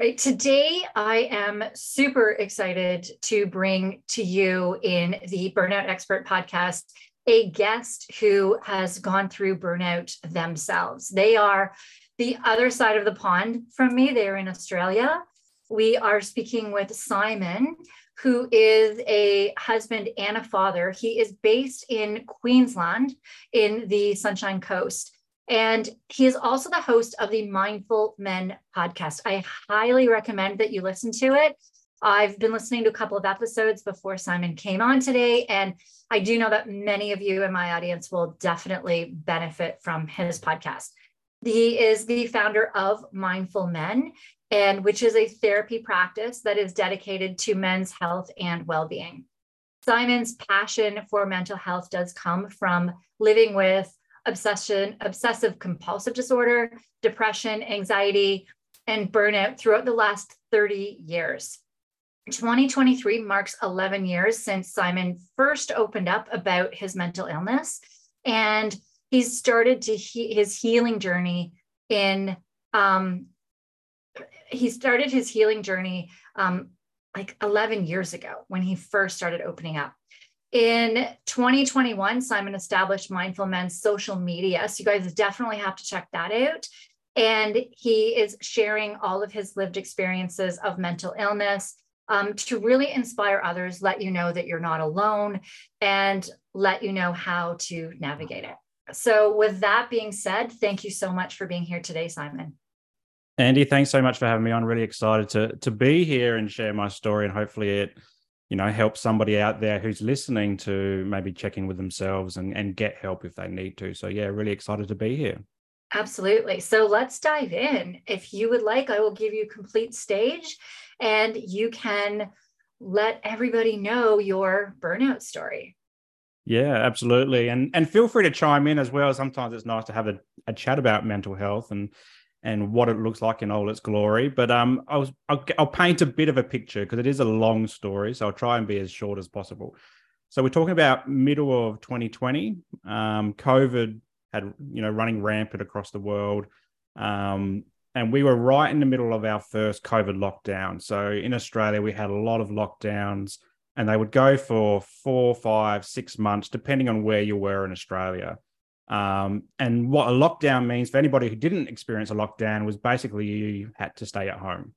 Right. Today, I am super excited to bring to you in the Burnout Expert podcast a guest who has gone through burnout themselves. They are the other side of the pond from me, they are in Australia. We are speaking with Simon, who is a husband and a father. He is based in Queensland in the Sunshine Coast. And he is also the host of the Mindful Men podcast. I highly recommend that you listen to it. I've been listening to a couple of episodes before Simon came on today, and I do know that many of you in my audience will definitely benefit from his podcast. He is the founder of Mindful Men, and which is a therapy practice that is dedicated to men's health and well-being. Simon's passion for mental health does come from living with obsession, obsessive compulsive disorder, depression, anxiety, and burnout throughout the last 30 years. 2023 marks 11 years since Simon first opened up about his mental illness. And he's started to he- his healing journey in, um, he started his healing journey um, like 11 years ago when he first started opening up. In 2021, Simon established Mindful Men's social media. So you guys definitely have to check that out. And he is sharing all of his lived experiences of mental illness um, to really inspire others, let you know that you're not alone, and let you know how to navigate it. So, with that being said, thank you so much for being here today, Simon. Andi, thanks so much for having me on. Really excited to to be here and share my story, and hopefully it you know help somebody out there who's listening to maybe check in with themselves and, and get help if they need to. So yeah really excited to be here. Absolutely. So let's dive in. If you would like i will give you complete stage and you can let everybody know your burnout story. Yeah absolutely. And and feel free to chime in as well. Sometimes it's nice to have a, a chat about mental health and and what it looks like in all its glory. But um, I was I'll, I'll paint a bit of a picture because it is a long story, so I'll try and be as short as possible. So we're talking about middle of 2020. Um, COVID had you know running rampant across the world, um, and we were right in the middle of our first COVID lockdown. So in Australia, we had a lot of lockdowns, and they would go for four, five, six months, depending on where you were in Australia. Um, and what a lockdown means for anybody who didn't experience a lockdown was basically you had to stay at home.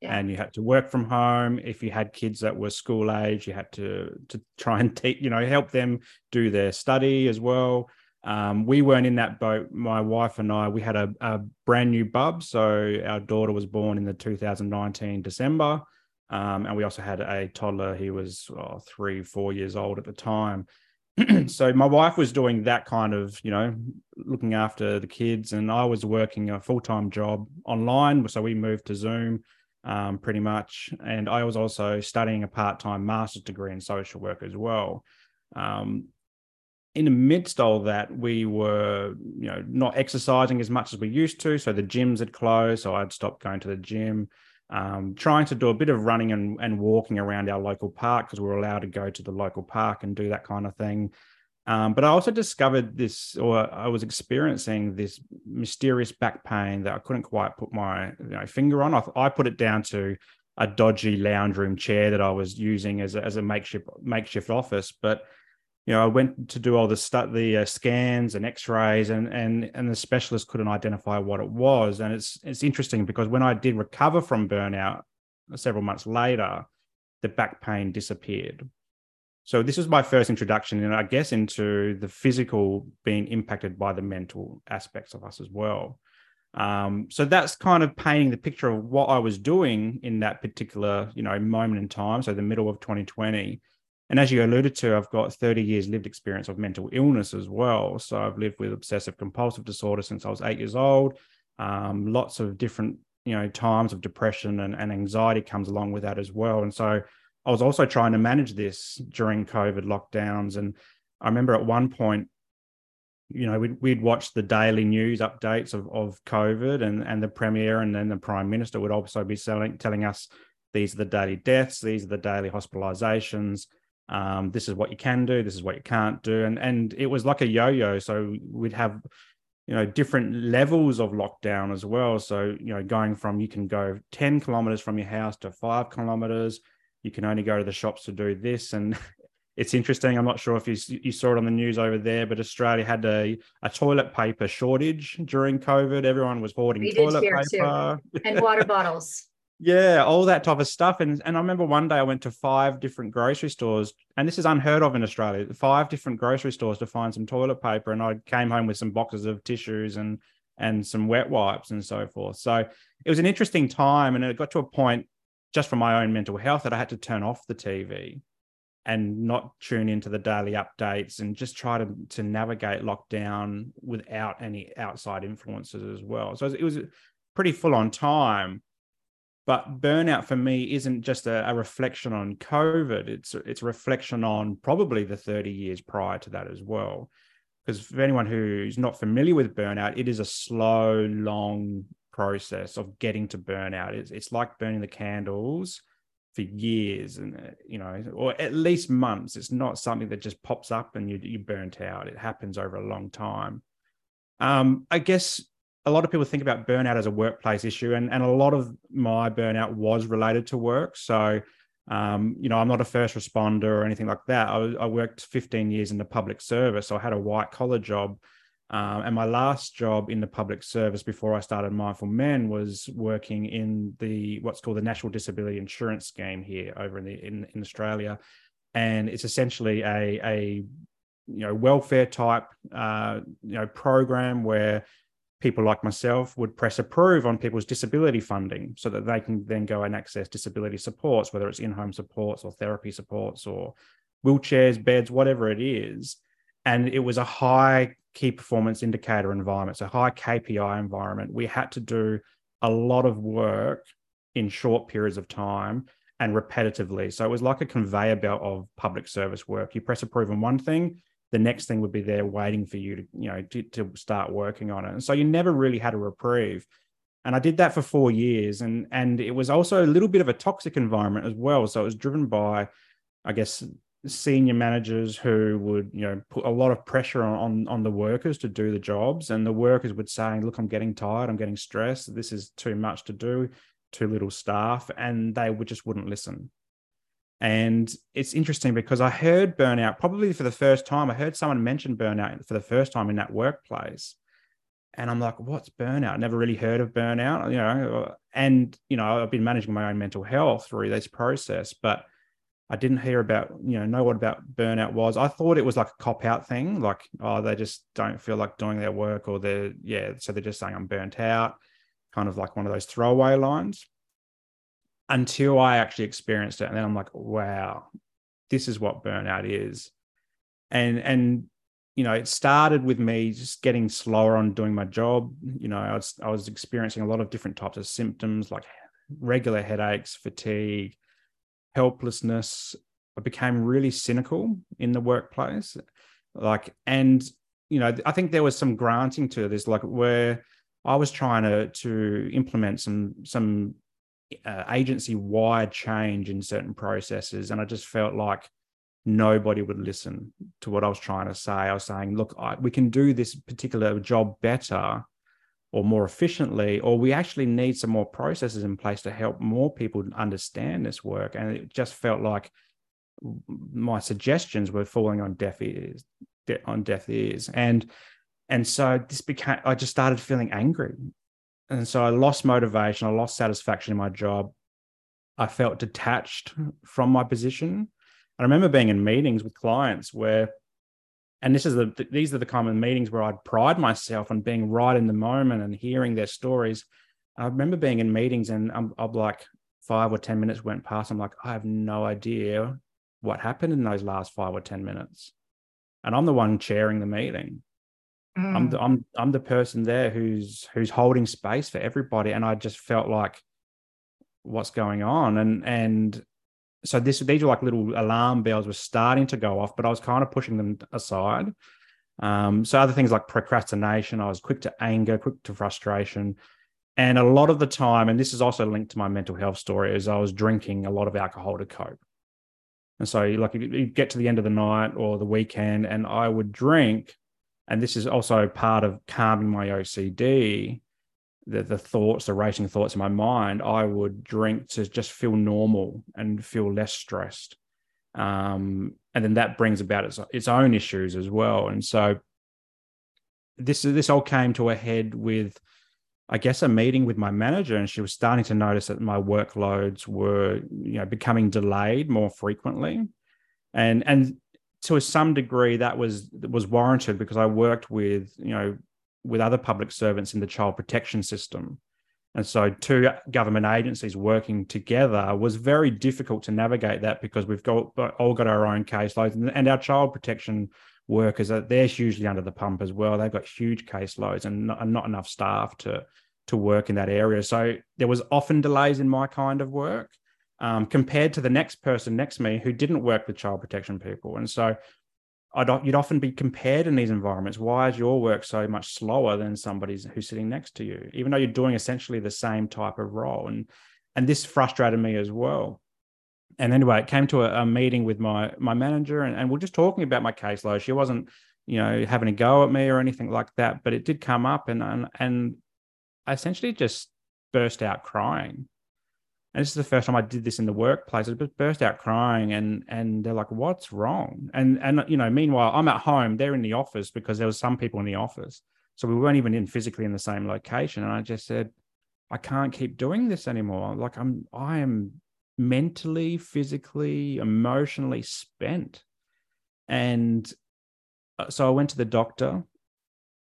Yeah. And you had to work from home. If you had kids that were school age, you had to to try and you know, help them do their study as well. Um, we weren't in that boat. My wife and I, we had a, a, brand new bub. So our daughter was born in the 2019 December. Um, and we also had a toddler. He was oh, three, four years old at the time. so my wife was doing that kind of, you know, looking after the kids, and I was working a full time job online. So we moved to Zoom um, pretty much, and I was also studying a part time master's degree in social work as well. Um, in the midst of that, we were, you know, not exercising as much as we used to. So the gyms had closed, so I'd stopped going to the gym um, trying to do a bit of running and, and walking around our local park because we are allowed to go to the local park and do that kind of thing. Um, but I also discovered this, or I was experiencing this mysterious back pain that I couldn't quite put my you know, finger on. I, I, put it down to a dodgy lounge room chair that I was using as a, as a makeshift makeshift office. But you know, I went to do all the stu- the uh, scans and X-rays, and and and the specialist couldn't identify what it was. And it's it's interesting because when I did recover from burnout several months later, the back pain disappeared. So this was my first introduction, and I guess into the physical being impacted by the mental aspects of us as well. Um, so that's kind of painting the picture of what I was doing in that particular, you know, moment in time. So the middle of 2020. And as you alluded to, I've got 30 years lived experience of mental illness as well. So I've lived with obsessive compulsive disorder since I was eight years old. Um, lots of different, you know, times of depression and, and anxiety comes along with that as well. And so I was also trying to manage this during COVID lockdowns. And I remember at one point, you know, we'd, we'd watch the daily news updates of, of COVID and, and the Premier and then the Prime Minister would also be selling, telling us these are the daily deaths, these are the daily hospitalizations. Um, this is what you can do, this is what you can't do. And, and it was like a yo yo. So we'd have, you know, different levels of lockdown as well. So, you know, going from you can go 10 kilometers from your house to five kilometers, you can only go to the shops to do this. And it's interesting. I'm not sure if you, you saw it on the news over there, but Australia had a, a toilet paper shortage during COVID. Everyone was hoarding we toilet paper and water bottles. Yeah, all that type of stuff. And and I remember one day I went to five different grocery stores, and this is unheard of in Australia. Five different grocery stores to find some toilet paper, and I came home with some boxes of tissues and and some wet wipes and so forth. So it was an interesting time, and it got to a point just for my own mental health that I had to turn off the TV and not tune into the daily updates and just try to to navigate lockdown without any outside influences as well. So it was pretty full on time. But burnout for me isn't just a, a reflection on COVID. It's it's a reflection on probably the 30 years prior to that as well. Because for anyone who's not familiar with burnout, it is a slow, long process of getting to burnout. It's, it's like burning the candles for years and you know or at least months it's not something that just pops up and you, you burnt out it happens over a long time um, i guess a lot of people think about burnout as a workplace issue and, and a lot of my burnout was related to work. So um, you know i'm not a first responder or anything like that. I, I worked 15 years in the public service. So i had a white collar job. Um, and my last job in the public service before I started Mindful Men was working in the what's called the National Disability Insurance Scheme here over in the in, in Australia, and it's essentially a a you know welfare type uh, you know program where people like myself would press approve on people's disability funding so that they can then go and access disability supports, whether it's in-home supports or therapy supports or wheelchairs, beds, whatever it is. And it was a high key performance indicator environment, so high KPI environment, we had to do a lot of work in short periods of time and repetitively. So it was like a conveyor belt of public service work. You press approve on one thing, the next thing would be there waiting for you to, you know, to, to start working on it. And so you never really had a reprieve. And I did that for four years. And and it was also a little bit of a toxic environment as well. So it was driven by, I guess, senior managers who would you know put a lot of pressure on, on, on the workers to do the jobs and the workers would say look i'm getting tired i'm getting stressed this is too much to do too little staff and they would just wouldn't listen and it's interesting because i heard burnout probably for the first time. I heard someone mention burnout for the first time in that workplace. And i'm like what's burnout? Never really heard of burnout you know? And you know i've been managing my own mental health through this process but I didn't hear about, you know, know what about burnout was. I thought it was like a cop out thing, like, oh, they just don't feel like doing their work or they're, yeah, so they're just saying I'm burnt out, kind of like one of those throwaway lines until I actually experienced it. And then I'm like, wow, this is what burnout is. And, and, you know, it started with me just getting slower on doing my job. You know, I was, I was experiencing a lot of different types of symptoms like regular headaches, fatigue, helplessness. I became really cynical in the workplace. Like, and, you know, I think there was some granting to this, like where I was trying to, to implement some, some uh, agency wide change in certain processes. And I just felt like nobody would listen to what I was trying to say. I was saying, look, I, we can do this particular job better or more efficiently, or we actually need some more processes in place to help more people understand this work. And it just felt like my suggestions were falling on deaf ears, on deaf ears, and and so this became. I just started feeling angry, and so I lost motivation. I lost satisfaction in my job, I felt detached from my position. I remember being in meetings with clients where, and this is the these are the kind of meetings where I'd pride myself on being right in the moment and hearing their stories. I remember being in meetings and I'm, I'm like five or ten minutes went past. I'm like, I have no idea what happened in those last five or ten minutes, and I'm the one chairing the meeting. Mm. I'm the, I'm I'm the person there who's who's holding space for everybody, and I just felt like, what's going on? And and so this these were like little alarm bells were starting to go off, but I was kind of pushing them aside. Um, so other things like procrastination, I was quick to anger, quick to frustration, and a lot of the time, and this is also linked to my mental health story, is I was drinking a lot of alcohol to cope. And so, like, you get to the end of the night or the weekend, and I would drink and this is also part of calming my OCD, the, the thoughts, the racing thoughts in my mind, I would drink to just feel normal and feel less stressed. Um, and then that brings about its, its own issues as well. And so this this all came to a head with, I guess, a meeting with my manager, and she was starting to notice that my workloads were, you know, becoming delayed more frequently, and and to some degree that was was warranted because I worked with you know with other public servants in the child protection system. And so, two government agencies working together was very difficult to navigate that because we've got all got our own caseloads, and our child protection workers are they're hugely under the pump as well. They've got huge caseloads and not, and not enough staff to to work in that area. So there was often delays in my kind of work um, compared to the next person next to me who didn't work with child protection people. And so I'd, you'd often be compared in these environments. Why is your work so much slower than somebody's who's sitting next to you, even though you're doing essentially the same type of role? And and this frustrated me as well. And anyway, it came to a, a meeting with my my manager, and, and we're just talking about my caseload. She wasn't, you know, having a go at me or anything like that, but it did come up, and and, and I essentially just burst out crying and this is the first time I did this in the workplace. I just burst out crying, and and they're like, "What's wrong?" And and you know, meanwhile, I'm at home. They're in the office because there was some people in the office, so we weren't even in physically in the same location. And I just said, "I can't keep doing this anymore. Like I'm, I am mentally, physically, emotionally spent." And uh, so I went to the doctor,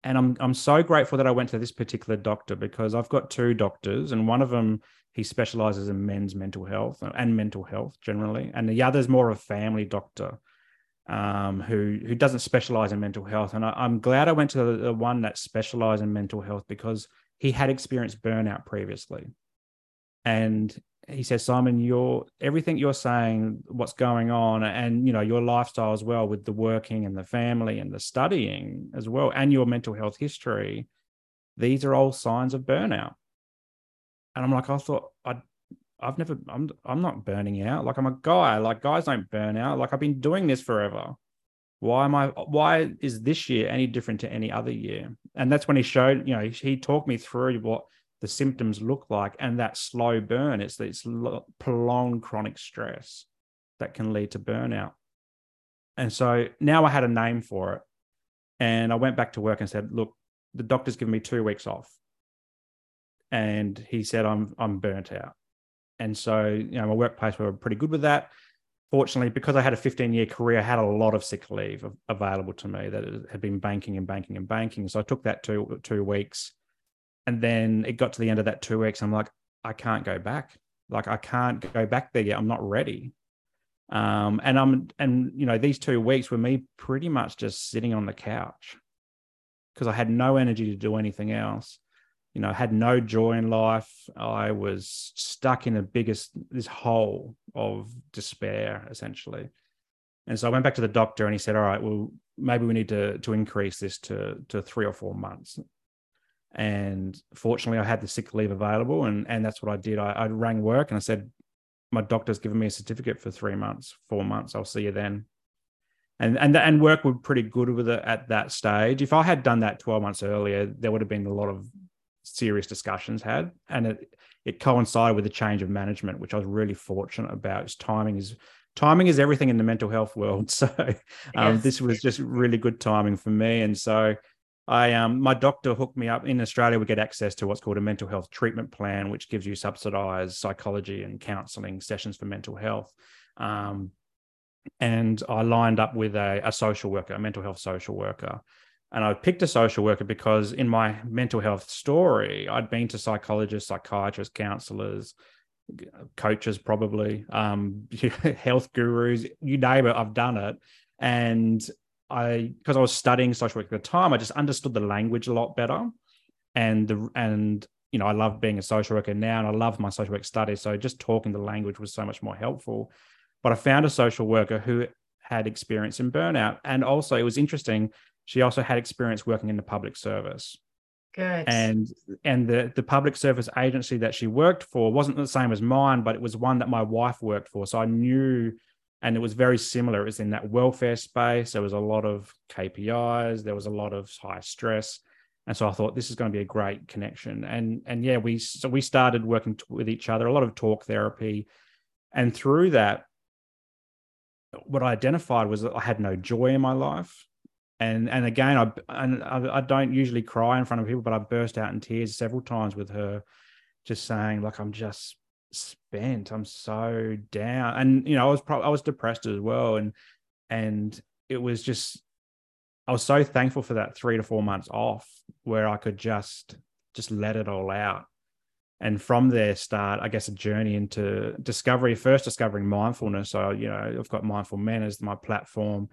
and I'm I'm so grateful that I went to this particular doctor because I've got two doctors, and one of them he specializes in men's mental health and mental health generally, and the other is more of a family doctor um, who who doesn't specialize in mental health. And I, am glad I went to the, the one that specialized in mental health because he had experienced burnout previously, and he says, Simon, you're everything you're saying, what's going on, and you know your lifestyle as well with the working and the family and the studying as well, and your mental health history. These are all signs of burnout and I'm like, I thought I, I've never, I'm, I'm not burning out. Like I'm a guy. Like guys don't burn out. Like I've been doing this forever. Why am I? Why is this year any different to any other year? And that's when he showed, you know, he, he talked me through what the symptoms look like and that slow burn. It's this prolonged chronic stress that can lead to burnout. And so now I had a name for it. And I went back to work and said, look, the doctor's given me two weeks off and he said I'm I'm burnt out. And so, you know, my workplace were pretty good with that. Fortunately, because I had a 15 year career, I had a lot of sick leave available to me that had been banking and banking and banking. So I took that two two weeks, and then it got to the end of that two weeks. I'm like, I can't go back. Like I can't go back there yet. I'm not ready. Um, and I'm and you know these two weeks were me pretty much just sitting on the couch because I had no energy to do anything else you know, had no joy in life. I was stuck in the biggest this hole of despair, essentially. And so I went back to the doctor, and he said, "All right, well, maybe we need to to increase this to to three or four months." And fortunately, I had the sick leave available, and and that's what I did. I, I rang work and I said, "My doctor's given me a certificate for three months, four months. I'll see you then." and and and work were pretty good with it at that stage. If I had done that 12 months earlier, there would have been a lot of serious discussions had, and it it coincided with a change of management, which I was really fortunate about. Its timing is timing is everything in the mental health world. So um, yes. this was just really good timing for me, and so I um my doctor hooked me up in Australia. We get access to what's called a mental health treatment plan, which gives you subsidized psychology and counseling sessions for mental health. Um, and I lined up with a, a social worker, a mental health social worker. And I picked a social worker because in my mental health story, I'd been to psychologists, psychiatrists, counselors, coaches, probably, um, health gurus, you name it, I've done it. And I, because I was studying social work at the time, I just understood the language a lot better. And the, and, you know, I love being a social worker now and I love my social work studies. So just talking the language was so much more helpful. But I found a social worker who had experience in burnout. And also, it was interesting, she also had experience working in the public service. Good. And and the the public service agency that she worked for wasn't the same as mine, but it was one that my wife worked for. So I knew, and it was very similar. It was in that welfare space. There was a lot of KPIs. There was a lot of high stress, and so I thought this is going to be a great connection. And and yeah, we so we started working t- with each other. A lot of talk therapy, and through that, what I identified was that I had no joy in my life. And and again, I and I, I don't usually cry in front of people, but I burst out in tears several times with her, just saying like I'm just spent. I'm so down, and you know I was probably I was depressed as well, and and it was just I was so thankful for that three to four months off where I could just just let it all out. And from there start i guess a journey into discovery first discovering mindfulness. So you know i've got mindful men as my platform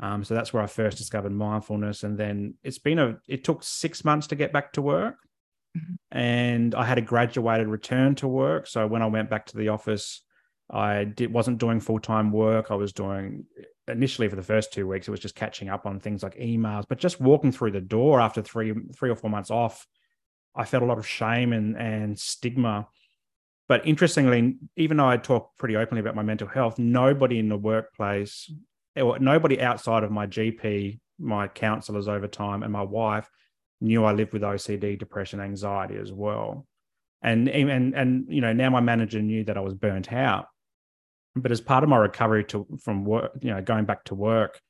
um, so that's where i first discovered mindfulness and then it's been a it took six months to get back to work mm-hmm. and i had a graduated return to work so when i went back to the office i did, wasn't doing full-time work i was doing initially for the first two weeks it was just catching up on things like emails but just walking through the door after three three or four months off I felt a lot of shame and, and stigma. But interestingly, even though I talk pretty openly about my mental health, nobody in the workplace or nobody outside of my GP, my counselors over time, and my wife knew I lived with OCD, depression, anxiety as well. And, and, and, you know, now my manager knew that I was burnt out. But as part of my recovery to, from work, you know, going back to work,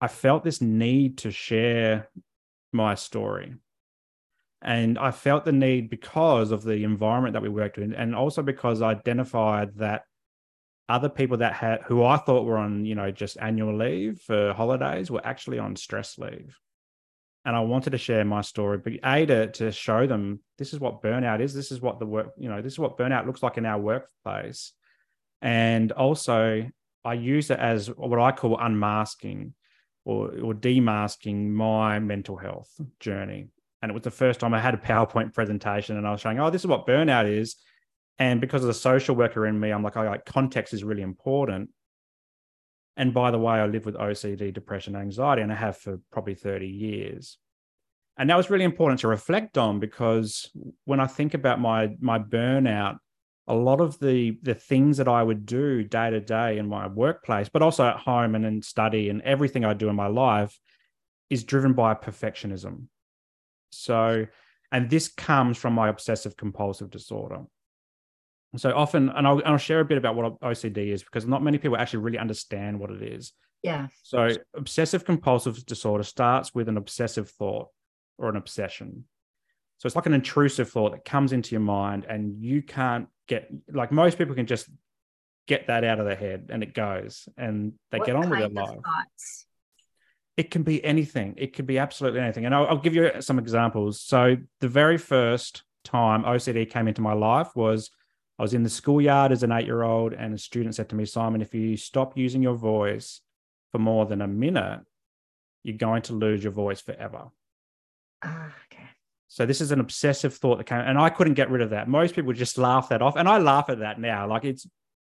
I felt this need to share my story and I felt the need because of the environment that we worked in, and also because I identified that other people that had who I thought were on, you know, just annual leave for holidays were actually on stress leave. And I wanted to share my story, but A, to, to show them this is what burnout is, this is what the work, you know, this is what burnout looks like in our workplace. And also I use it as what I call unmasking or, or demasking my mental health journey and it was the first time I had a PowerPoint presentation and I was showing, oh, this is what burnout is. And because of the social worker in me, I'm like, oh, like context is really important. And by the way, I live with OCD, depression, anxiety, and I have for probably 30 years. And that was really important to reflect on because when I think about my my burnout, a lot of the the things that I would do day to day in my workplace, but also at home and in study and everything I do in my life is driven by perfectionism. So, and this comes from my obsessive compulsive disorder. So often, and I'll, I'll share a bit about what OCD is because not many people actually really understand what it is. Yeah. So, obsessive compulsive disorder starts with an obsessive thought or an obsession. So, it's like an intrusive thought that comes into your mind, and you can't get, like, most people can just get that out of their head and it goes and they what get on with their life. Thoughts? it can be anything. It could be absolutely anything. And I'll, I'll, give you some examples. So the very first time OCD came into my life was I was in the schoolyard as an eight-year-old, and a student said to me, Simon, if you stop using your voice for more than a minute, you're going to lose your voice forever. Uh, okay. So this is an obsessive thought that came, and I couldn't get rid of that. Most people just laugh that off, and I laugh at that now. Like it's,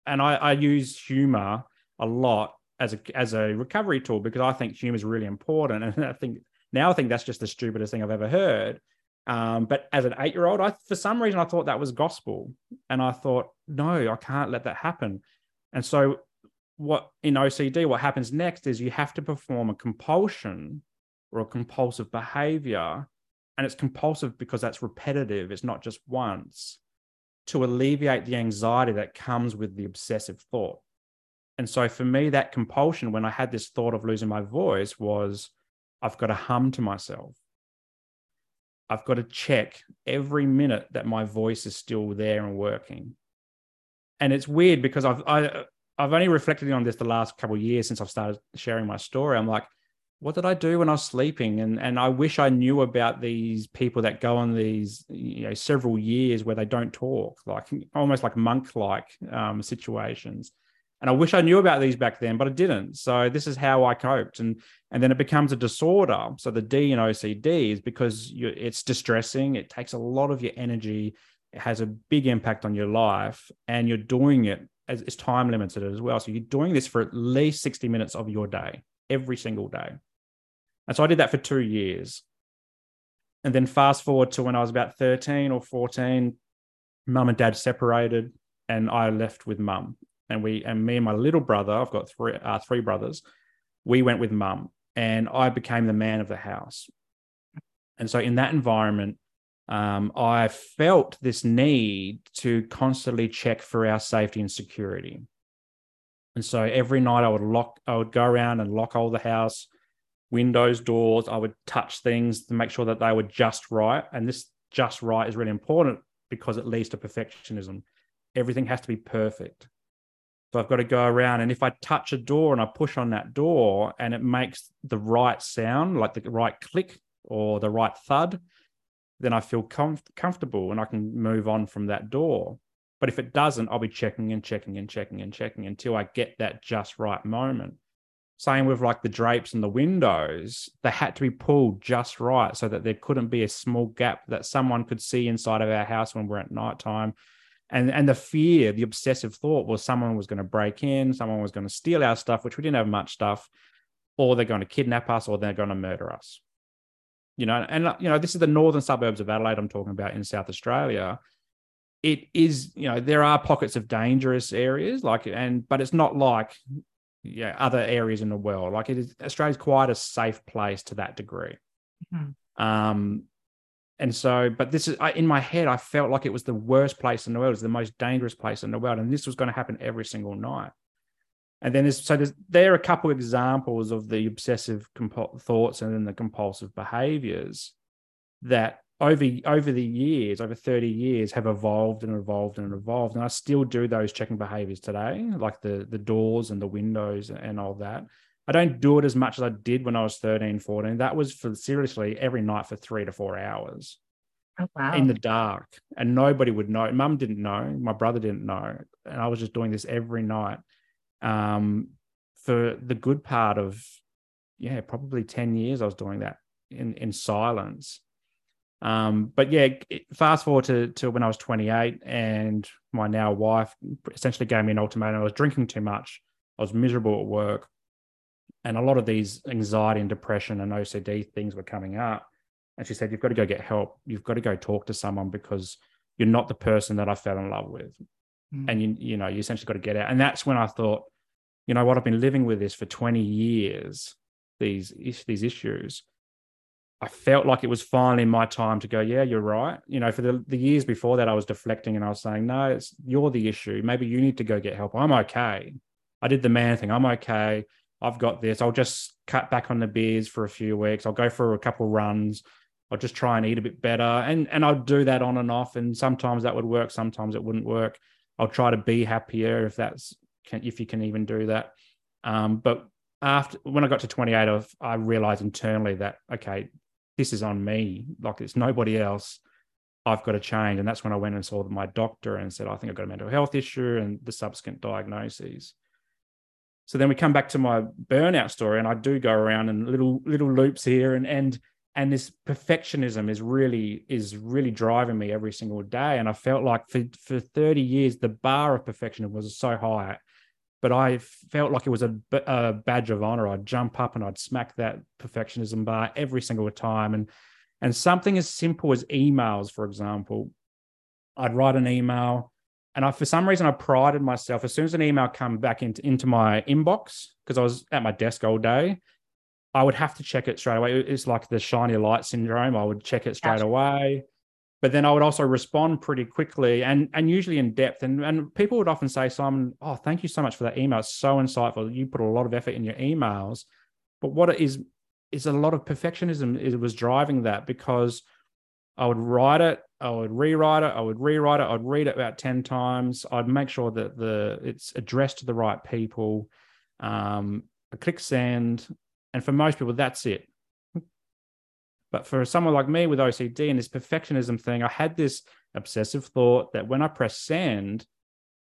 and I, I use humor a lot as a as a recovery tool because I think humor is really important, and I think now I think that's just the stupidest thing I've ever heard. Um, but as an eight year old, I for some reason I thought that was gospel, and I thought no, I can't let that happen. And so, what in OCD, what happens next is you have to perform a compulsion or a compulsive behavior, and it's compulsive because that's repetitive. It's not just once to alleviate the anxiety that comes with the obsessive thought. And so for me, that compulsion when I had this thought of losing my voice was I've got to hum to myself. I've got to check every minute that my voice is still there and working. And it's weird because I've I, I've only reflected on this the last couple of years since I've started sharing my story. I'm like, what did I do when I was sleeping? And and I wish I knew about these people that go on these you know several years where they don't talk, like almost like monk like um, situations. And I wish I knew about these back then, but I didn't. So this is how I coped, and and then it becomes a disorder. So the D in OCD is because you, it's distressing. It takes a lot of your energy. It has a big impact on your life, and you're doing it as it's time limited as well. So you're doing this for at least sixty minutes of your day every single day. And so I did that for two years. And then fast forward to when I was about 13 or 14, mum and dad separated and I left with mum. And we and me and my little brother, I've got three uh, three brothers, we went with mum and I became the man of the house. And so in that environment, um, I felt this need to constantly check for our safety and security. And so every night I would lock, I would go around and lock all the house, windows, doors. I would touch things to make sure that they were just right. And this just right is really important because it leads to perfectionism. Everything has to be perfect. So I've got to go around, and if I touch a door and I push on that door and it makes the right sound, like the right click or the right thud, then I feel com- comfortable and I can move on from that door. But if it doesn't, I'll be checking and checking and checking and checking until I get that just right moment. Same with like the drapes and the windows, they had to be pulled just right so that there couldn't be a small gap that someone could see inside of our house when we're at nighttime. And and the fear, the obsessive thought was someone was going to break in, someone was going to steal our stuff, which we didn't have much stuff, or they're going to kidnap us, or they're going to murder us. You know, and you know, this is the northern suburbs of Adelaide I'm talking about in South Australia it is you know there are pockets of dangerous areas like and but it's not like yeah, other areas in the world. Like it is Australia's quite a safe place to that degree. Mm-hmm. Um, and so, but this is I, in my head, I felt like it was the worst place in the world, it was the most dangerous place in the world, and this was going to happen every single night. And then there's so there's, there are a couple examples of the obsessive comp- thoughts and then the compulsive behaviors that over over the years, over 30 years, have evolved and evolved and evolved. And I still do those checking behaviors today, like the the doors and the windows and all that. I don't do it as much as I did when I was 13, 14. That was for seriously every night for three to four hours. Oh, wow. In the dark. And nobody would know. Mum didn't know. My brother didn't know. And I was just doing this every night um, for the good part of, yeah, probably 10 years I was doing that in, in silence um, but yeah, fast forward to, to when I was 28 and my now wife essentially gave me an ultimatum. I was drinking too much. I was miserable at work. And a lot of these anxiety and depression and OCD things were coming up. And she said, You've got to go get help. You've got to go talk to someone because you're not the person that I fell in love with. Mm. And you, you know, you essentially got to get out. And that's when I thought, you know what, I've been living with this for 20 years, these, these issues I felt like it was finally my time to go, yeah, you're right. You know, for the, the years before that, I was deflecting and I was saying, no, it's you're the issue. Maybe you need to go get help. I'm okay. I did the man thing. I'm okay. I've got this. I'll just cut back on the beers for a few weeks. I'll go for a couple runs. I'll just try and eat a bit better. And and I'll do that on and off. And sometimes that would work, sometimes it wouldn't work. I'll try to be happier if that's can if you can even do that. Um, but after when I got to 28, of I realized internally that okay, this is on me. Like it's nobody else. I've got to change. And that's when I went and saw my doctor and said, I think I've got a mental health issue and the subsequent diagnoses. So then we come back to my burnout story, and I do go around in little little loops here, and and and this perfectionism is really is really driving me every single day. And I felt like for for 30 years, the bar of perfection was so high but I felt like it was a, a, badge of honor. I'd jump up and I'd smack that perfectionism bar every single time. And and something as simple as emails, for example, I'd write an email, and I for some reason I prided myself. As soon as an email come back into into my inbox, because I was at my desk all day, I would have to check it straight away. It's like the shiny light syndrome. I would check it straight away but then I would also respond pretty quickly and and usually in depth. And and people would often say, Simon, oh, thank you so much for that email. It's so insightful. You put a lot of effort in your emails. But what it is is a lot of perfectionism it was driving that because I would write it, I would rewrite it, I would rewrite it, I'd read it about 10 times. I'd make sure that the it's addressed to the right people. Um, I click send. And for most people, that's it. But for someone like me with OCD and this perfectionism thing, I had this obsessive thought that when I press send,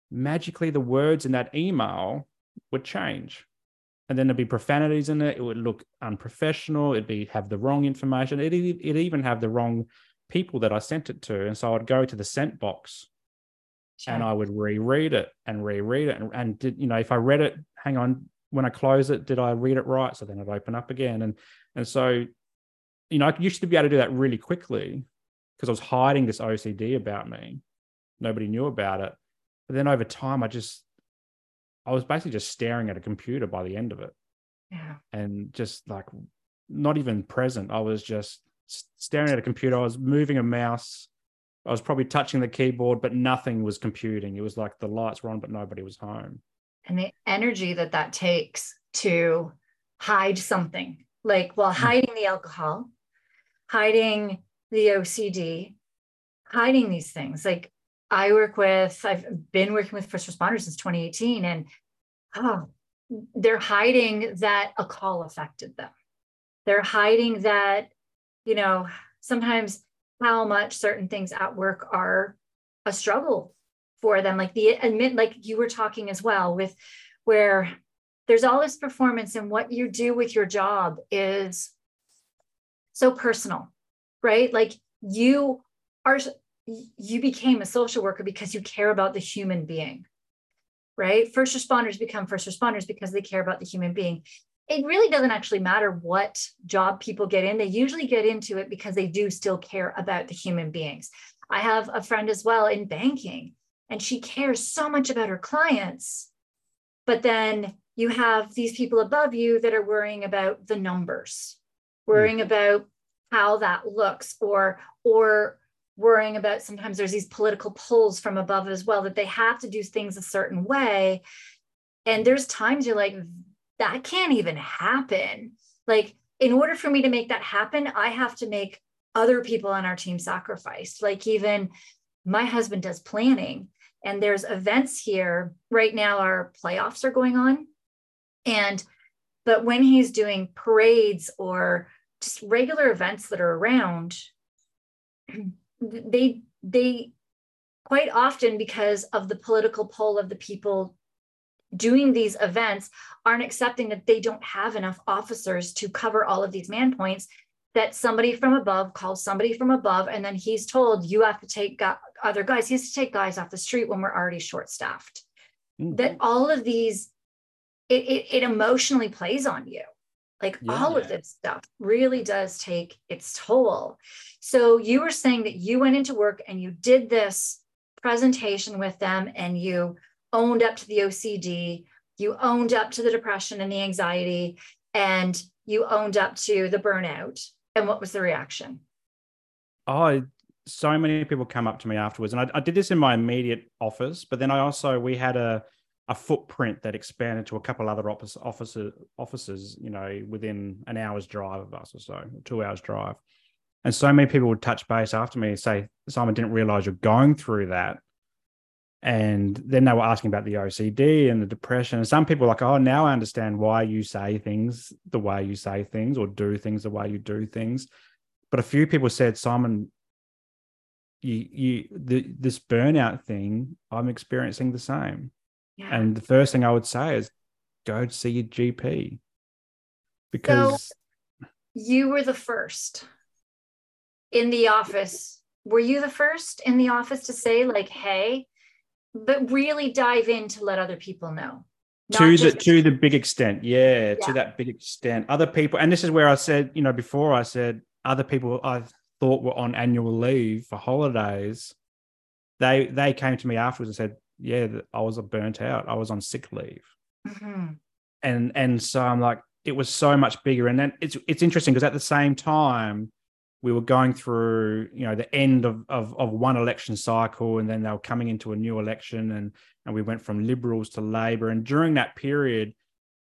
magically the words in that email would change. And then there'd be profanities in it. It would look unprofessional. It'd be have the wrong information. It'd, it'd even have the wrong people that I sent it to. And so I'd go to the sent box sure. and I would reread it and reread it. And, and did, you know, if I read it, hang on, when I close it, did I read it right? So then I'd open up again. And and so, you know, I used to be able to do that really quickly because I was hiding this OCD about me. Nobody knew about it. But then over time, I just, I was basically just staring at a computer by the end of it. Yeah. And just like not even present. I was just staring at a computer. I was moving a mouse. I was probably touching the keyboard, but nothing was computing. It was like the lights were on, but nobody was home. And the energy that that takes to hide something, like while hmm. hiding the alcohol, hiding the OCD, hiding these things. Like I work with, I've been working with first responders since 2018, and oh, they're hiding that a call affected them. They're hiding that, you know, sometimes how much certain things at work are a struggle for them. Like the admit, like you were talking as well with where there's all this performance and what you do with your job is so personal right? Like you are, you became a social worker because you care about the human being, right? First responders become first responders because they care about the human being. It really doesn't actually matter what job people get in. They usually get into it because they do still care about the human beings. I have a friend as well in banking, and she cares so much about her clients. But then you have these people above you that are worrying about the numbers, worrying mm. about how that looks or or worrying about sometimes there's these political pulls from above as well that they have to do things a certain way and there's times you're like that can't even happen. Like in order for me to make that happen i have to make other people on our team sacrifice. Like even my husband does planning and there's events here. Right now our playoffs are going on. And but when he's doing parades or just regular events that are around they they quite often because of the political pull of the people doing these events aren't accepting that they don't have enough officers to cover all of these man points that somebody from above calls somebody from above and then he's told you have to take other guys he has to take guys off the street when we're already short staffed mm-hmm. that all of these it, it, it emotionally plays on you like yeah. all of this stuff really does take its toll. So you were saying that you went into work and you did this presentation with them and you owned up to the OCD, you owned up to the depression and the anxiety, and you owned up to the burnout. And what was the reaction? Oh, so many people come up to me afterwards. And I, I did this in my immediate office, but then I also, we had a, a footprint that expanded to a couple other office, offices, offices, you know, within an hour's drive of us or so, two hours drive. And so many people would touch base after me and say, Simon, didn't realize you're going through that. And then they were asking about the OCD and the depression. And some people were like, oh, now I understand why you say things the way you say things or do things the way you do things. But a few people said, Simon, you, you, the, this burnout thing, I'm experiencing the same. Yeah. And the first thing I would say is go see your GP because so you were the first in the office. Were you the first in the office to say, like, hey, but really dive in to let other people know? to the to the big extent yeah, yeah, to that big extent other people and this is where i said you know before i said other people i thought were on annual leave for holidays they they came to me afterwards and said yeah, I was burnt out. I was on sick leave. Mm-hmm. And and so I'm like, it was so much bigger. And then it's it's interesting because at the same time, we were going through, you know, the end of, of of one election cycle, and then they were coming into a new election, and and we went from liberals to Labor. And during that period,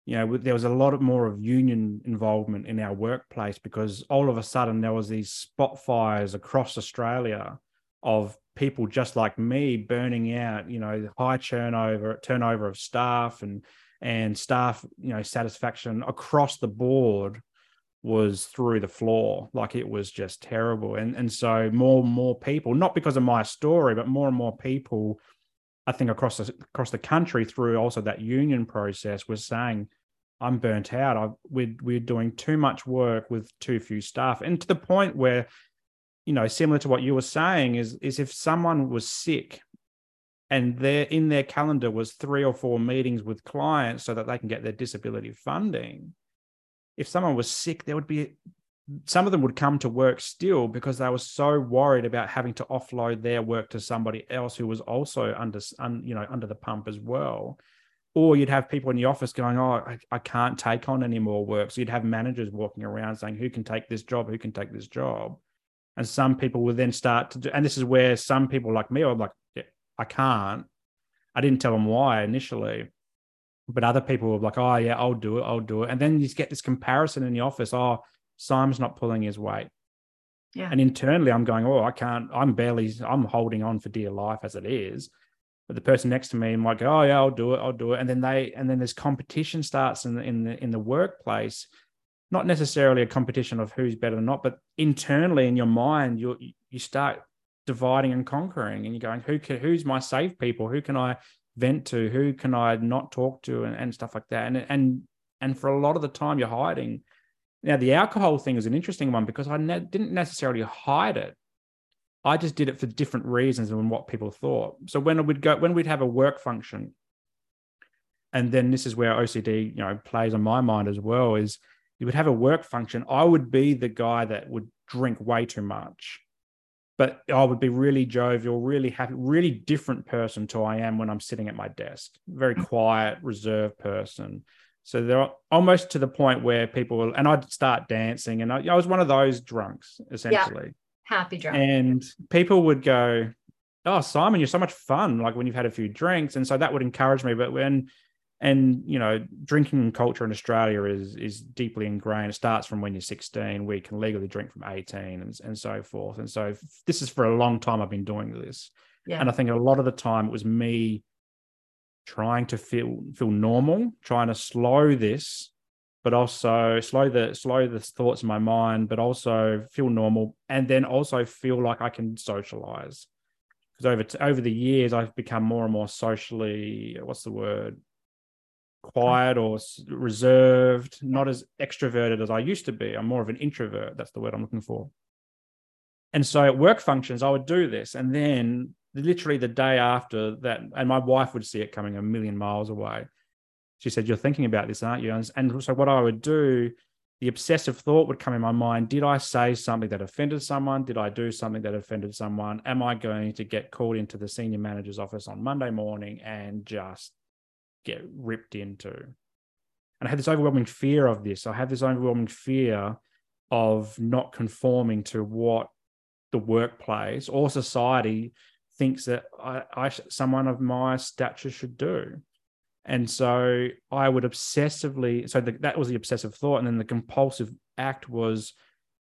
you know, there was a lot more of union involvement in our workplace because all of a sudden there was these spot fires across Australia of people just like me burning out, you know, high turnover, turnover of staff and and staff, you know, satisfaction across the board was through the floor. Like it was just terrible. And and so more and more people, not because of my story, but more and more people I think across the, across the country through also that union process was saying, I'm burnt out. I, we're, we're doing too much work with too few staff. And to the point where, you know, similar to what you were saying, is, is if someone was sick and there in their calendar was three or four meetings with clients so that they can get their disability funding, if someone was sick, there would be some of them would come to work still because they were so worried about having to offload their work to somebody else who was also under un, you know under the pump as well. Or you'd have people in the office going oh I, I can't take on any more work. So you'd have managers walking around saying who can take this job? Who can take this job? And some people would then start to do and this is where some people like me are like yeah, i can't. I didn't tell them why initially but other people were like oh yeah i'll do it i'll do it and then you get this comparison in the office oh Simon's not pulling his weight. Yeah. And internally, I'm going, oh, I can't, I'm barely, I'm holding on for dear life as it is. But the person next to me might go, oh, yeah, I'll do it, I'll do it. And then they, and then this competition starts in the, in the, in the workplace, not necessarily a competition of who's better or not, but internally in your mind, you you start dividing and conquering and you're going, who can, who's my safe people? Who can I vent to? Who can I not talk to? And, and stuff like that. And, and, and for a lot of the time you're hiding now, the alcohol thing is an interesting one because I ne- didn't necessarily hide it. I just did it for different reasons than what people thought. So when we'd go, when we'd have a work function, and then this is where OCD, you know, plays on my mind as well, is you would have a work function. I would be the guy that would drink way too much, but I would be really jovial, really happy, really different person to I am when I'm sitting at my desk. Very mm. quiet, reserved person so they're almost to the point where people will, and I'd start dancing, and I, I was one of those drunks essentially. Yeah, happy drunk. And people would go, "Oh, Simon, you're so much fun!" Like when you've had a few drinks, and so that would encourage me. But when, and you know, drinking culture in Australia is is deeply ingrained. It starts from when you're 16. We can legally drink from 18, and and so forth. And so this is for a long time. I've been doing this, yeah. and I think a lot of the time it was me trying to feel feel normal, trying to slow this, but also slow the slow the thoughts in my mind, but also feel normal, and then also feel like I can socialize. Because over t- over the years, I've become more and more socially what's the word quiet or reserved, not as extroverted as I used to be. I'm more of an introvert. That's the word I'm looking for. And so at work functions, I would do this, and then literally the day after that, and my wife would see it coming a million miles away. She said, You're thinking about this, aren't you? And so, what I would do, the obsessive thought would come in my mind Did I say something that offended someone? Did I do something that offended someone? Am I going to get called into the senior manager's office on Monday morning and just get ripped into? And I had this overwhelming fear of this. I had this overwhelming fear of not conforming to what the workplace or society thinks that I, I someone of my stature should do. And so I would obsessively, so the, that was the obsessive thought. And then the compulsive act was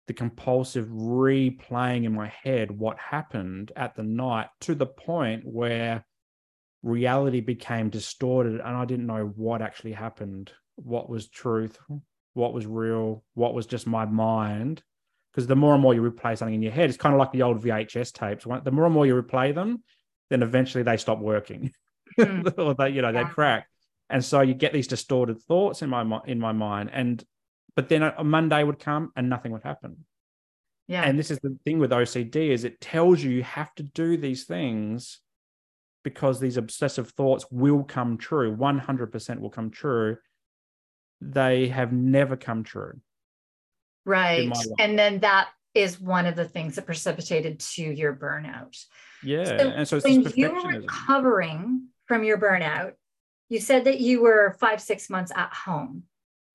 the compulsive replaying in my head what happened at the night to the point where reality became distorted and I didn't know what actually happened, what was truth, what was real, what was just my mind because the more and more you replay something in your head, it's kind of like the old VHS tapes. The more and more you replay them, then eventually they stop working, mm. or they, you know, yeah. they crack. And so you get these distorted thoughts in my in my mind, and but then a Monday would come and nothing would happen. Yeah. And this is the thing with OCD is it tells you you have to do these things because these obsessive thoughts will come true. 100% will come true. They have never come true. Right. And then that is one of the things that precipitated to your burnout. Yeah. So and so when you were recovering from your burnout, you said that you were five, six months at home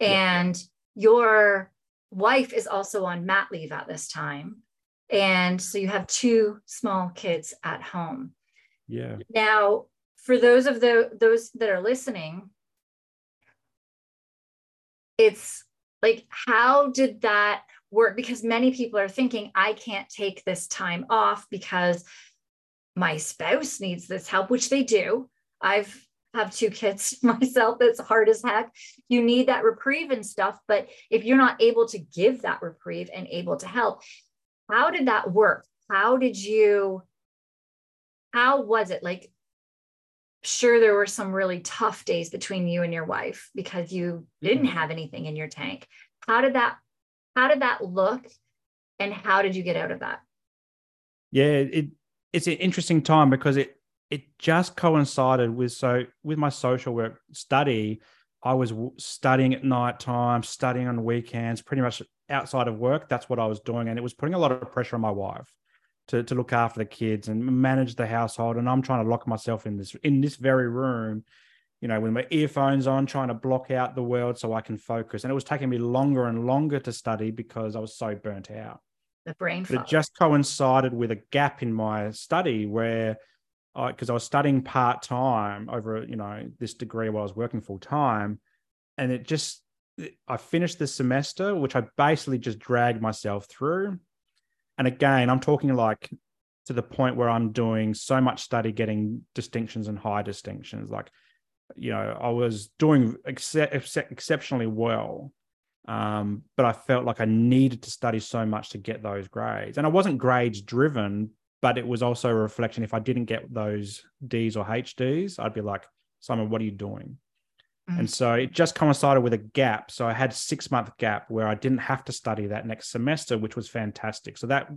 and yeah. your wife is also on mat leave at this time. And so you have two small kids at home. Yeah. Now, for those of the those that are listening it's like how did that work? Because many people are thinking i can't take this time off because my spouse needs this help which they do. I've have two kids myself. That's hard as heck. You need that reprieve and stuff but if you're not able to give that reprieve and able to help how did that work? How did you how was it like sure there were some really tough days between you and your wife because you didn't mm-hmm. have anything in your tank. How did that how did that look and how did you get out of that? Yeah it it's an interesting time because it it just coincided with so with my social work study. I was studying at night time studying on weekends pretty much outside of work. That's what i was doing and it was putting a lot of pressure on my wife to, to look after the kids and manage the household. And I'm trying to lock myself in this in this very room, you know, with my earphones on, trying to block out the world so I can focus. And it was taking me longer and longer to study because I was so burnt out. The brain But it just coincided with a gap in my study where I because I, I was studying part time over, you know, this degree while I was working full time. And it just I finished the semester, which I basically just dragged myself through and again, I'm talking like to the point where I'm doing so much study getting distinctions and high distinctions. Like, you know, I was doing ex- ex- exceptionally well, um, but I felt like I needed to study so much to get those grades. And I wasn't grades driven, but it was also a reflection. If I didn't get those D's or HDs, I'd be like, Simon, what are you doing? Mm-hmm. And so it just coincided with a gap. So I had six month gap where I didn't have to study that next semester, which was fantastic. So that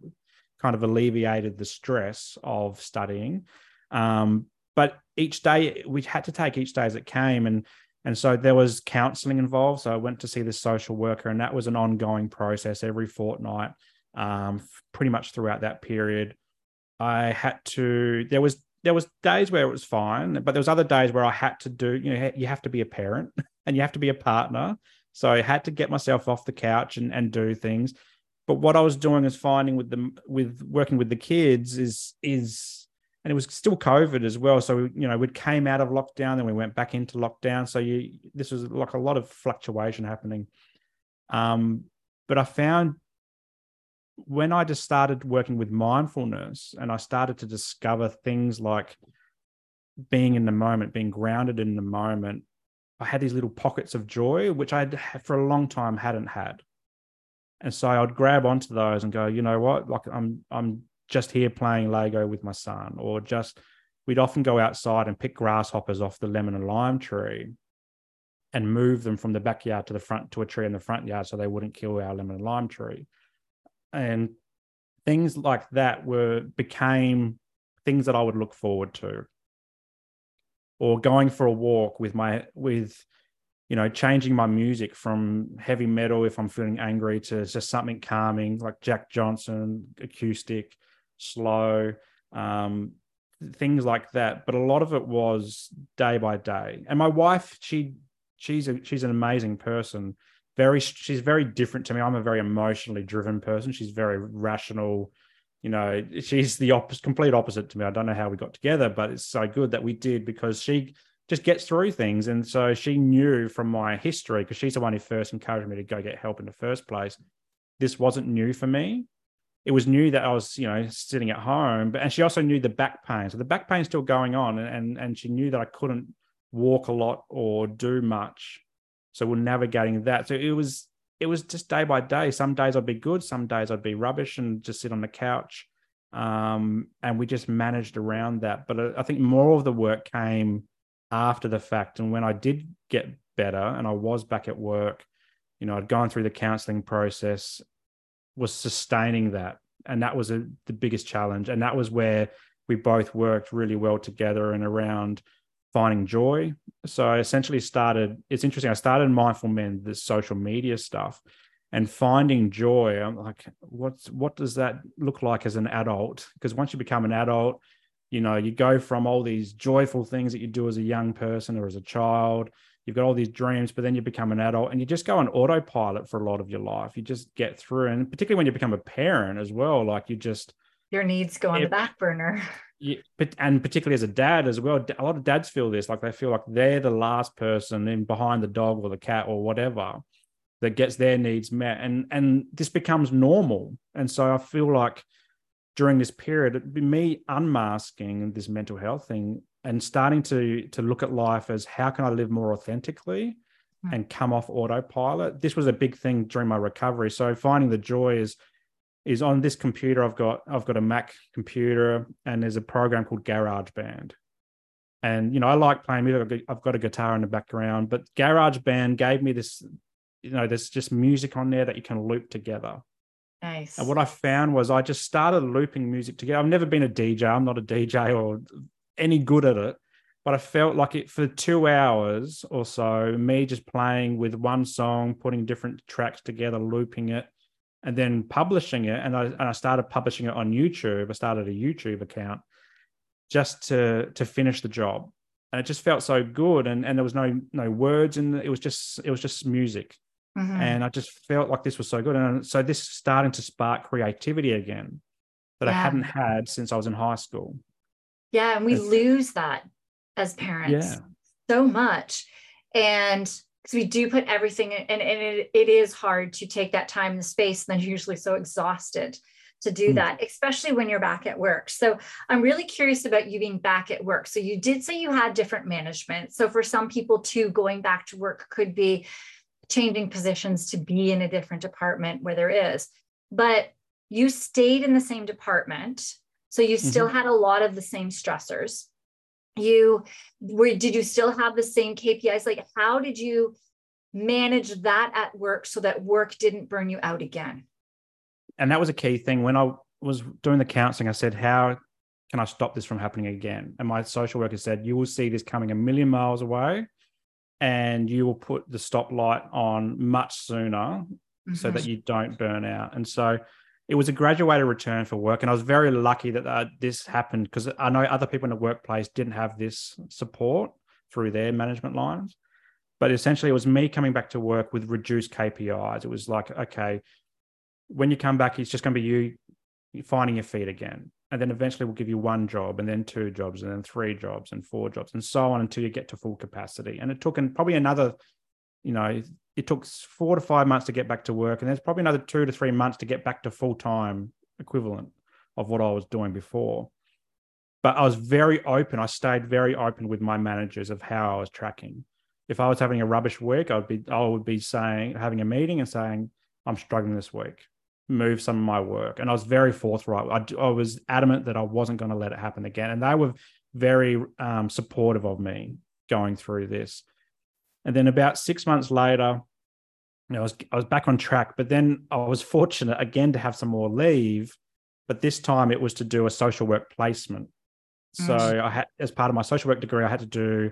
kind of alleviated the stress of studying. Um, but each day we had to take each day as it came, and and so there was counselling involved. So I went to see the social worker, and that was an ongoing process every fortnight, um, pretty much throughout that period. I had to. There was there was days where it was fine, but there was other days where I had to do, you know, you have to be a parent and you have to be a partner. So I had to get myself off the couch and, and do things. But what I was doing is finding with them with working with the kids is is and it was still COVID as well. So we, you know, we came out of lockdown, then we went back into lockdown. So you this was like a lot of fluctuation happening. Um, but I found when I just started working with mindfulness and I started to discover things like being in the moment, being grounded in the moment, I had these little pockets of joy, which I for a long time hadn't had. And so I'd grab onto those and go, you know what? Like I'm I'm just here playing Lego with my son, or just we'd often go outside and pick grasshoppers off the lemon and lime tree and move them from the backyard to the front to a tree in the front yard so they wouldn't kill our lemon and lime tree and things like that were became things that I would look forward to. Or going for a walk with my with you know changing my music from heavy metal if I'm feeling angry to just something calming like Jack Johnson acoustic slow um, things like that. But a lot of it was day by day. And my wife she she's a she's an amazing person very she's very different to me. I'm a very emotionally driven person. She's very rational. You know, she's the opposite, complete opposite to me. I don't know how we got together, but it's so good that we did because she just gets through things. And so she knew from my history, because she's the one who first encouraged me to go get help in the first place. This wasn't new for me. It was new that I was, you know, sitting at home, but and she also knew the back pain. So the back pain is still going on, and and she knew that I couldn't walk a lot or do much so we're navigating that. So it was it was just day by day. Some days I'd be good, some days I'd be rubbish and just sit on the couch. Um, and we just managed around that. But I think more of the work came after the fact. And when I did get better and I was back at work, you know, I'd gone through the counseling process, was sustaining that. And that was a, the biggest challenge. And that was where we both worked really well together and around finding joy. So I essentially started, it's interesting. I started Mindful Men, the social media stuff, and finding joy. I'm like, what's what does that look like as an adult? Because once you become an adult, you know, you go from all these joyful things that you do as a young person or as a child. You've got all these dreams, but then you become an adult and you just go on autopilot for a lot of your life. You just get through. And particularly when you become a parent as well, like you just your needs go on the back burner. Yeah, but and particularly as a dad as well, a lot of dads feel this like they feel like they're the last person in behind the dog or the cat or whatever, that gets their needs met and and this becomes normal. And so i feel like during this period it'd be me unmasking this mental health thing and starting to to look at life as how can i live more authentically mm. and come off autopilot. This was a big thing during my recovery. So finding the joy is is on this computer i've got i've got a mac computer and there's a program called garageband and you know i like playing music i've got a guitar in the background but garageband gave me this you know, there's just music on there that you can loop together. Nice. And what I found was I just started looping music together. I've never been a DJ. I'm not a DJ or any good at it, but I felt like it for two hours or so, me just playing with one song, putting different tracks together, looping it, and then publishing it. And I, and I started publishing it on YouTube. I started a YouTube account just to to finish the job. And it just felt so good. And, and there was no no words in it. It was just it was just music. Mm-hmm. And I just felt like this was so good. And so this starting to spark creativity again that yeah. I hadn't had since I was in high school. Yeah. And we lose that as parents yeah. so much. And because we do put everything in, and, and it, it is hard to take that time and space, and then you're usually so exhausted to do mm. that, especially when you're back at work. So I'm really curious about you being back at work. So you did say you had different management. So for some people too, going back to work could be changing positions to be in a different department where there is. But you stayed in the same department. So you still mm-hmm. had a lot of the same stressors. You were, did you still have the same KPIs? Like, how did you manage that at work so that work didn't burn you out again? And that was a key thing. When I was doing the counseling, I said, How can I stop this from happening again? And my social worker said, You will see this coming a million miles away and you will put the stoplight on much sooner mm-hmm. so that mm-hmm. you don't burn out. And so it was a graduated return for work. And I was very lucky that uh, this happened because I know other people in the workplace didn't have this support through their management lines. But essentially, it was me coming back to work with reduced KPIs. It was like, okay, when you come back, it's just going to be you finding your feet again and then eventually we'll give you one job and then two jobs and then three jobs and four jobs and so on until you get to full capacity and it took and probably another you know it took four to five months to get back to work and there's probably another two to three months to get back to full time equivalent of what i was doing before but i was very open i stayed very open with my managers of how i was tracking if i was having a rubbish week i would be i would be saying having a meeting and saying i'm struggling this week move some of my work. And I was very forthright. I, I was adamant that I wasn't going to let it happen again. And they were very um, supportive of me going through this. And then about six months later, you know, I was I was back on track. But then I was fortunate again to have some more leave. But this time it was to do a social work placement. So mm. I had, as part of my social work degree, I had to do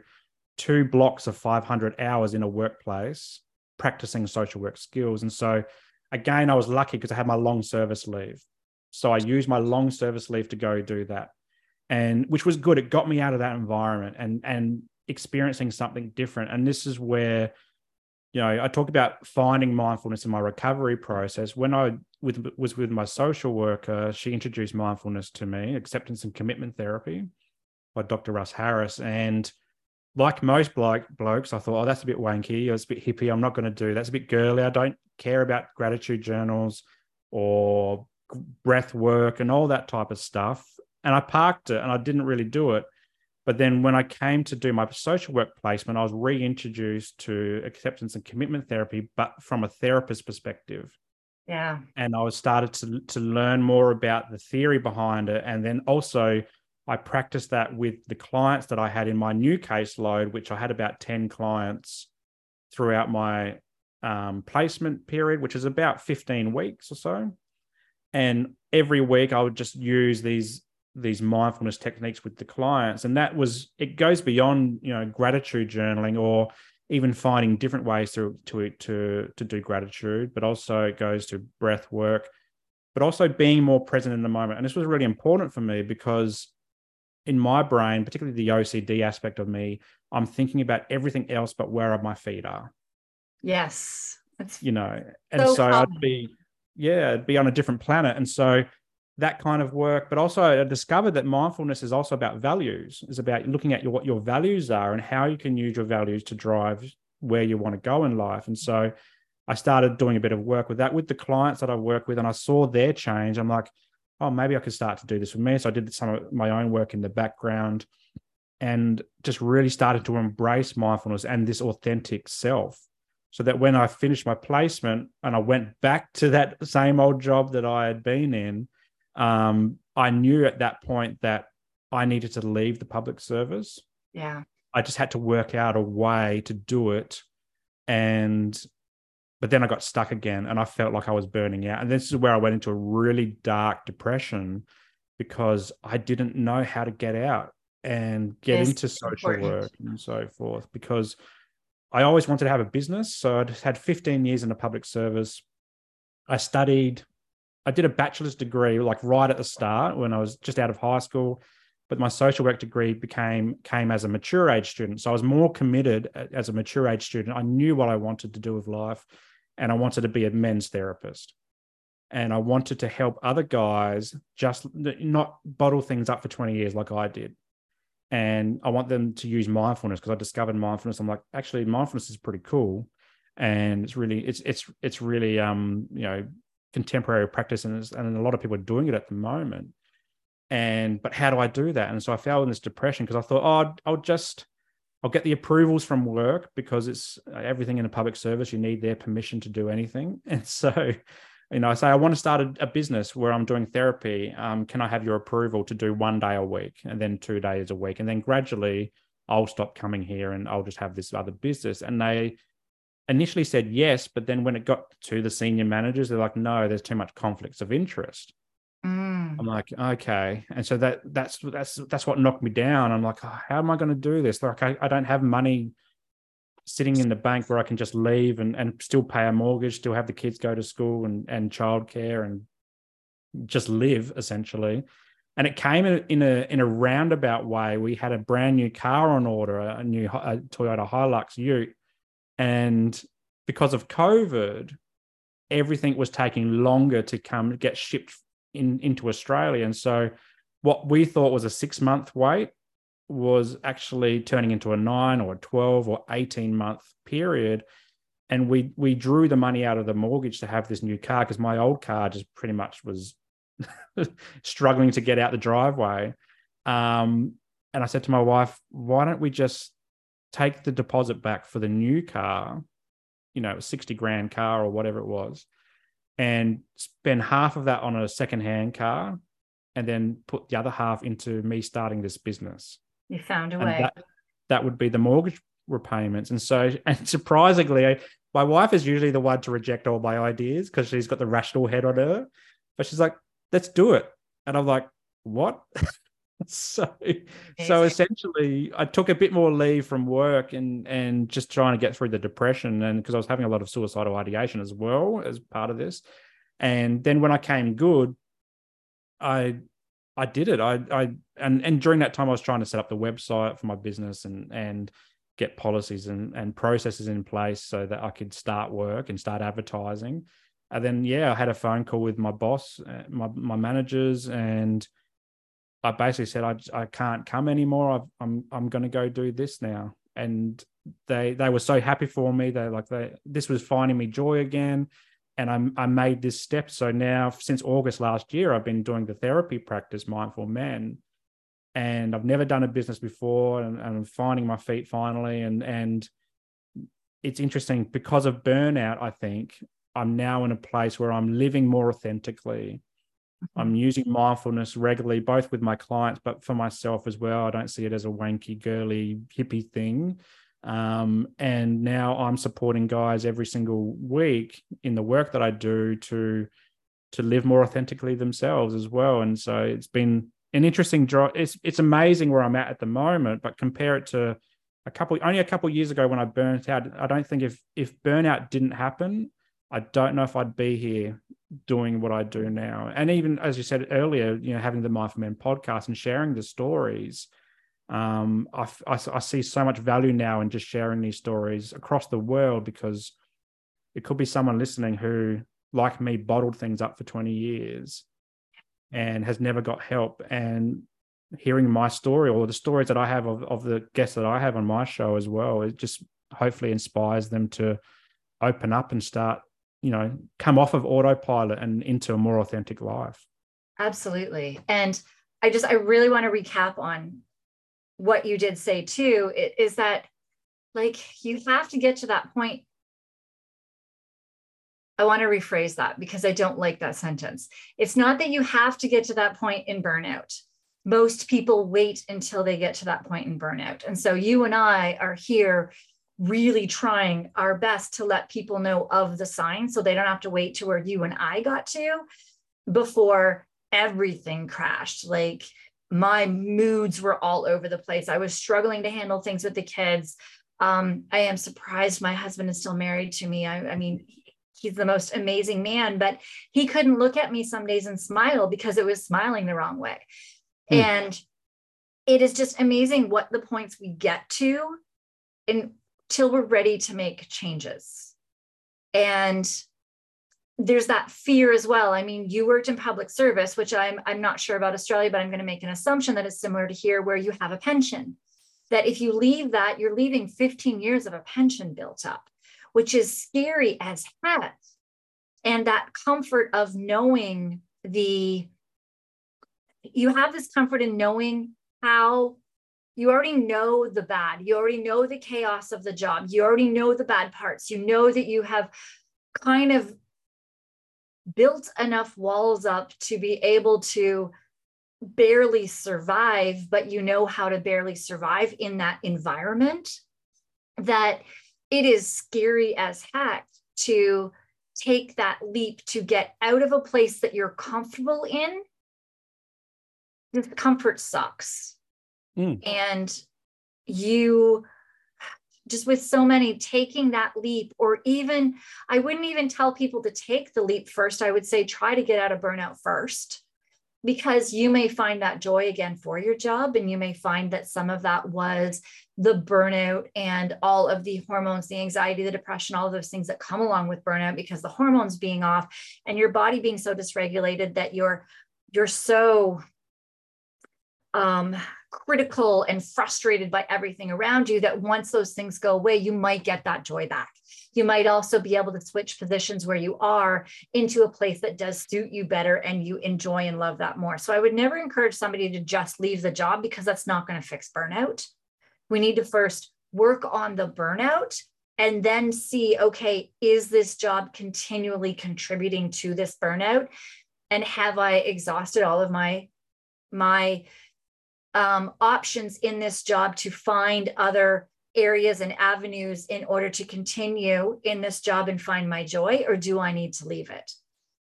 two blocks of 500 hours in a workplace practicing social work skills. And so again, I was lucky because I had my long service leave. So I used my long service leave to go do that. And which was good. It got me out of that environment and and experiencing something different. And this is where, you know, I talk about finding mindfulness in my recovery process. When I with, was with my social worker, she introduced mindfulness to me, acceptance and commitment therapy by Dr. Russ Harris. And like most bloke, blokes, I thought, oh, that's a bit wanky. It's a bit hippie. I'm not going to do. That's a bit girly. I don't care about gratitude journals or breath work and all that type of stuff. And I parked it and I didn't really do it. But then when I came to do my social work placement, I was reintroduced to acceptance and commitment therapy, but from a therapist perspective. Yeah. And I was started to, to learn more about the theory behind it. And then also I practiced that with the clients that I had in my new caseload, which I had about 10 clients throughout my um, placement period, which is about 15 weeks or so. And every week I would just use these these mindfulness techniques with the clients. And that was it goes beyond, you know, gratitude journaling or even finding different ways to to to to do gratitude, but also it goes to breath work, but also being more present in the moment. And this was really important for me because in my brain, particularly the OCD aspect of me, I'm thinking about everything else but where are my feet are. Yes. That's you know, and so, so I'd be, yeah, I'd be on a different planet. And so that kind of work, but also I discovered that mindfulness is also about values, is about looking at your, what your values are and how you can use your values to drive where you want to go in life. And so I started doing a bit of work with that with the clients that I work with, and I saw their change. I'm like, oh, maybe I could start to do this with me. So I did some of my own work in the background and just really started to embrace mindfulness and this authentic self. So that when I finished my placement and I went back to that same old job that I had been in, um, I knew at that point that I needed to leave the public service. Yeah. I just had to work out a way to do it. And, but then I got stuck again and I felt like I was burning out. And this is where I went into a really dark depression because I didn't know how to get out and get yes, into social important. work and so forth because I always wanted to have a business. So I had 15 years in the public service. I studied, I did a bachelor's degree like right at the start when I was just out of high school but my social work degree became came as a mature age student. So i was more committed as a mature age student. I knew what i wanted to do with life and i wanted to be a men's therapist. And i wanted to help other guys just not bottle things up for 20 years like i did. And i want them to use mindfulness because i discovered mindfulness. I'm like actually mindfulness is pretty cool. And it's really it's it's it's really um you know contemporary practice and, and a lot of people are doing it at the moment and but how do I do that? And so I fell in this depression because I thought, oh, I'll just I'll get the approvals from work because it's everything in a public service. You need their permission to do anything, and so you know, I say I want to start a, a business where I'm doing therapy. Um, can I have your approval to do one day a week and then two days a week, and then gradually I'll stop coming here and I'll just have this other business. And they initially said yes, but then when it got to the senior managers, they're like, no, there's too much conflicts of interest. Mm. I'm like, okay, and so that that's that's that's what knocked me down. I'm like, oh, how am I going to do this? Like, I, I don't have money sitting in the bank where I can just leave and, and still pay a mortgage, still have the kids go to school and and childcare and just live essentially. And it came in, in a in a roundabout way. We had a brand new car on order, a new a Toyota Hilux Ute, and because of COVID, everything was taking longer to come get shipped in into Australia. And so what we thought was a six month wait was actually turning into a nine or a 12 or 18 month period. And we we drew the money out of the mortgage to have this new car because my old car just pretty much was struggling to get out the driveway. Um, and I said to my wife, why don't we just take the deposit back for the new car, you know, 60 grand car or whatever it was, and spend half of that on a secondhand car and then put the other half into me starting this business. You found a and way. That, that would be the mortgage repayments. And so, and surprisingly, my wife is usually the one to reject all my ideas because she's got the rational head on her. But she's like, let's do it. And I'm like, what? so so essentially i took a bit more leave from work and and just trying to get through the depression and because i was having a lot of suicidal ideation as well as part of this. And then when i came good i i did it. I i and and during that time i was trying to set up the website for my business and and get policies and and processes in place so that i could start work and start advertising. And then yeah i had a phone call with my boss uh, my my managers and I basically said I I can't come anymore. i am I'm, I'm going to go do this now, and they they were so happy for me. They like they this was finding me joy again, and I I made this step. So now since August last year, I've been doing the therapy practice Mindful Men, and I've never done a business before, and, and I'm finding my feet finally. And and it's interesting because of burnout. I think I'm now in a place where I'm living more authentically I'm using mindfulness regularly, both with my clients, but for myself as well. I don't see it as a wanky, girly, hippie thing. Um, and now I'm supporting guys every single week in the work that I do to to live more authentically themselves as well. And so it's been an interesting draw. It's it's amazing where I'm at at the moment, but compare it to a couple only a couple years ago when I burnt out. I don't think if if burnout didn't happen, I don't know if I'd be here doing what I do now. And even as you said earlier, you know, having the Mindful Men podcast and sharing the stories, um, I, I, I, see so much value now in just sharing these stories across the world because it could be someone listening who, like me, bottled things up for 20 years and has never got help. And hearing my story or the stories that I have of, of the guests that I have on my show as well, it just hopefully inspires them to open up and start, you know, come off of autopilot and into a more authentic life. Absolutely. And I just, I really want to recap on what you did say too is that like you have to get to that point I want to rephrase that because I don't like that sentence. It's not that you have to get to that point in burnout. Most people wait until they get to that point in burnout. And so you and I are here really trying our best to let people know of the signs so they don't have to wait to where you and I got to before everything crashed. Like my moods were all over the place. I was struggling to handle things with the kids. Um, I am surprised my husband is still married to me. I, I mean, he's the most amazing man, but he couldn't look at me some days and smile because it was smiling the wrong way. Mm. And it is just amazing what the points we get to until we're ready to make changes. And there's that fear as well. I mean, you worked in public service, which I'm I'm not sure about Australia, but I'm going to make an assumption that is similar to here where you have a pension. That if you leave that, you're leaving 15 years of a pension built up, which is scary as heck. And that comfort of knowing the you have this comfort in knowing how you already know the bad. You already know the chaos of the job. You already know the bad parts. You know that you have kind of built enough walls up to be able to barely survive, but you know how to barely survive in that environment, that it is scary as heck to take that leap to get out of a place that you're comfortable in. Discomfort sucks. Mm. And you just with so many taking that leap or even i wouldn't even tell people to take the leap first i would say try to get out of burnout first because you may find that joy again for your job and you may find that some of that was the burnout and all of the hormones the anxiety the depression all of those things that come along with burnout because the hormones being off and your body being so dysregulated that you're you're so um critical and frustrated by everything around you that once those things go away, you might get that joy back. You might also be able to switch positions where you are into a place that does suit you better and you enjoy and love that more. So I would never encourage somebody to just leave the job because that's not going to fix burnout. We need to first work on the burnout and then see okay, is this job continually contributing to this burnout? And have I exhausted all of my my um, options in this job to find other areas and avenues in order to continue in this job and find my joy, or do I need to leave it?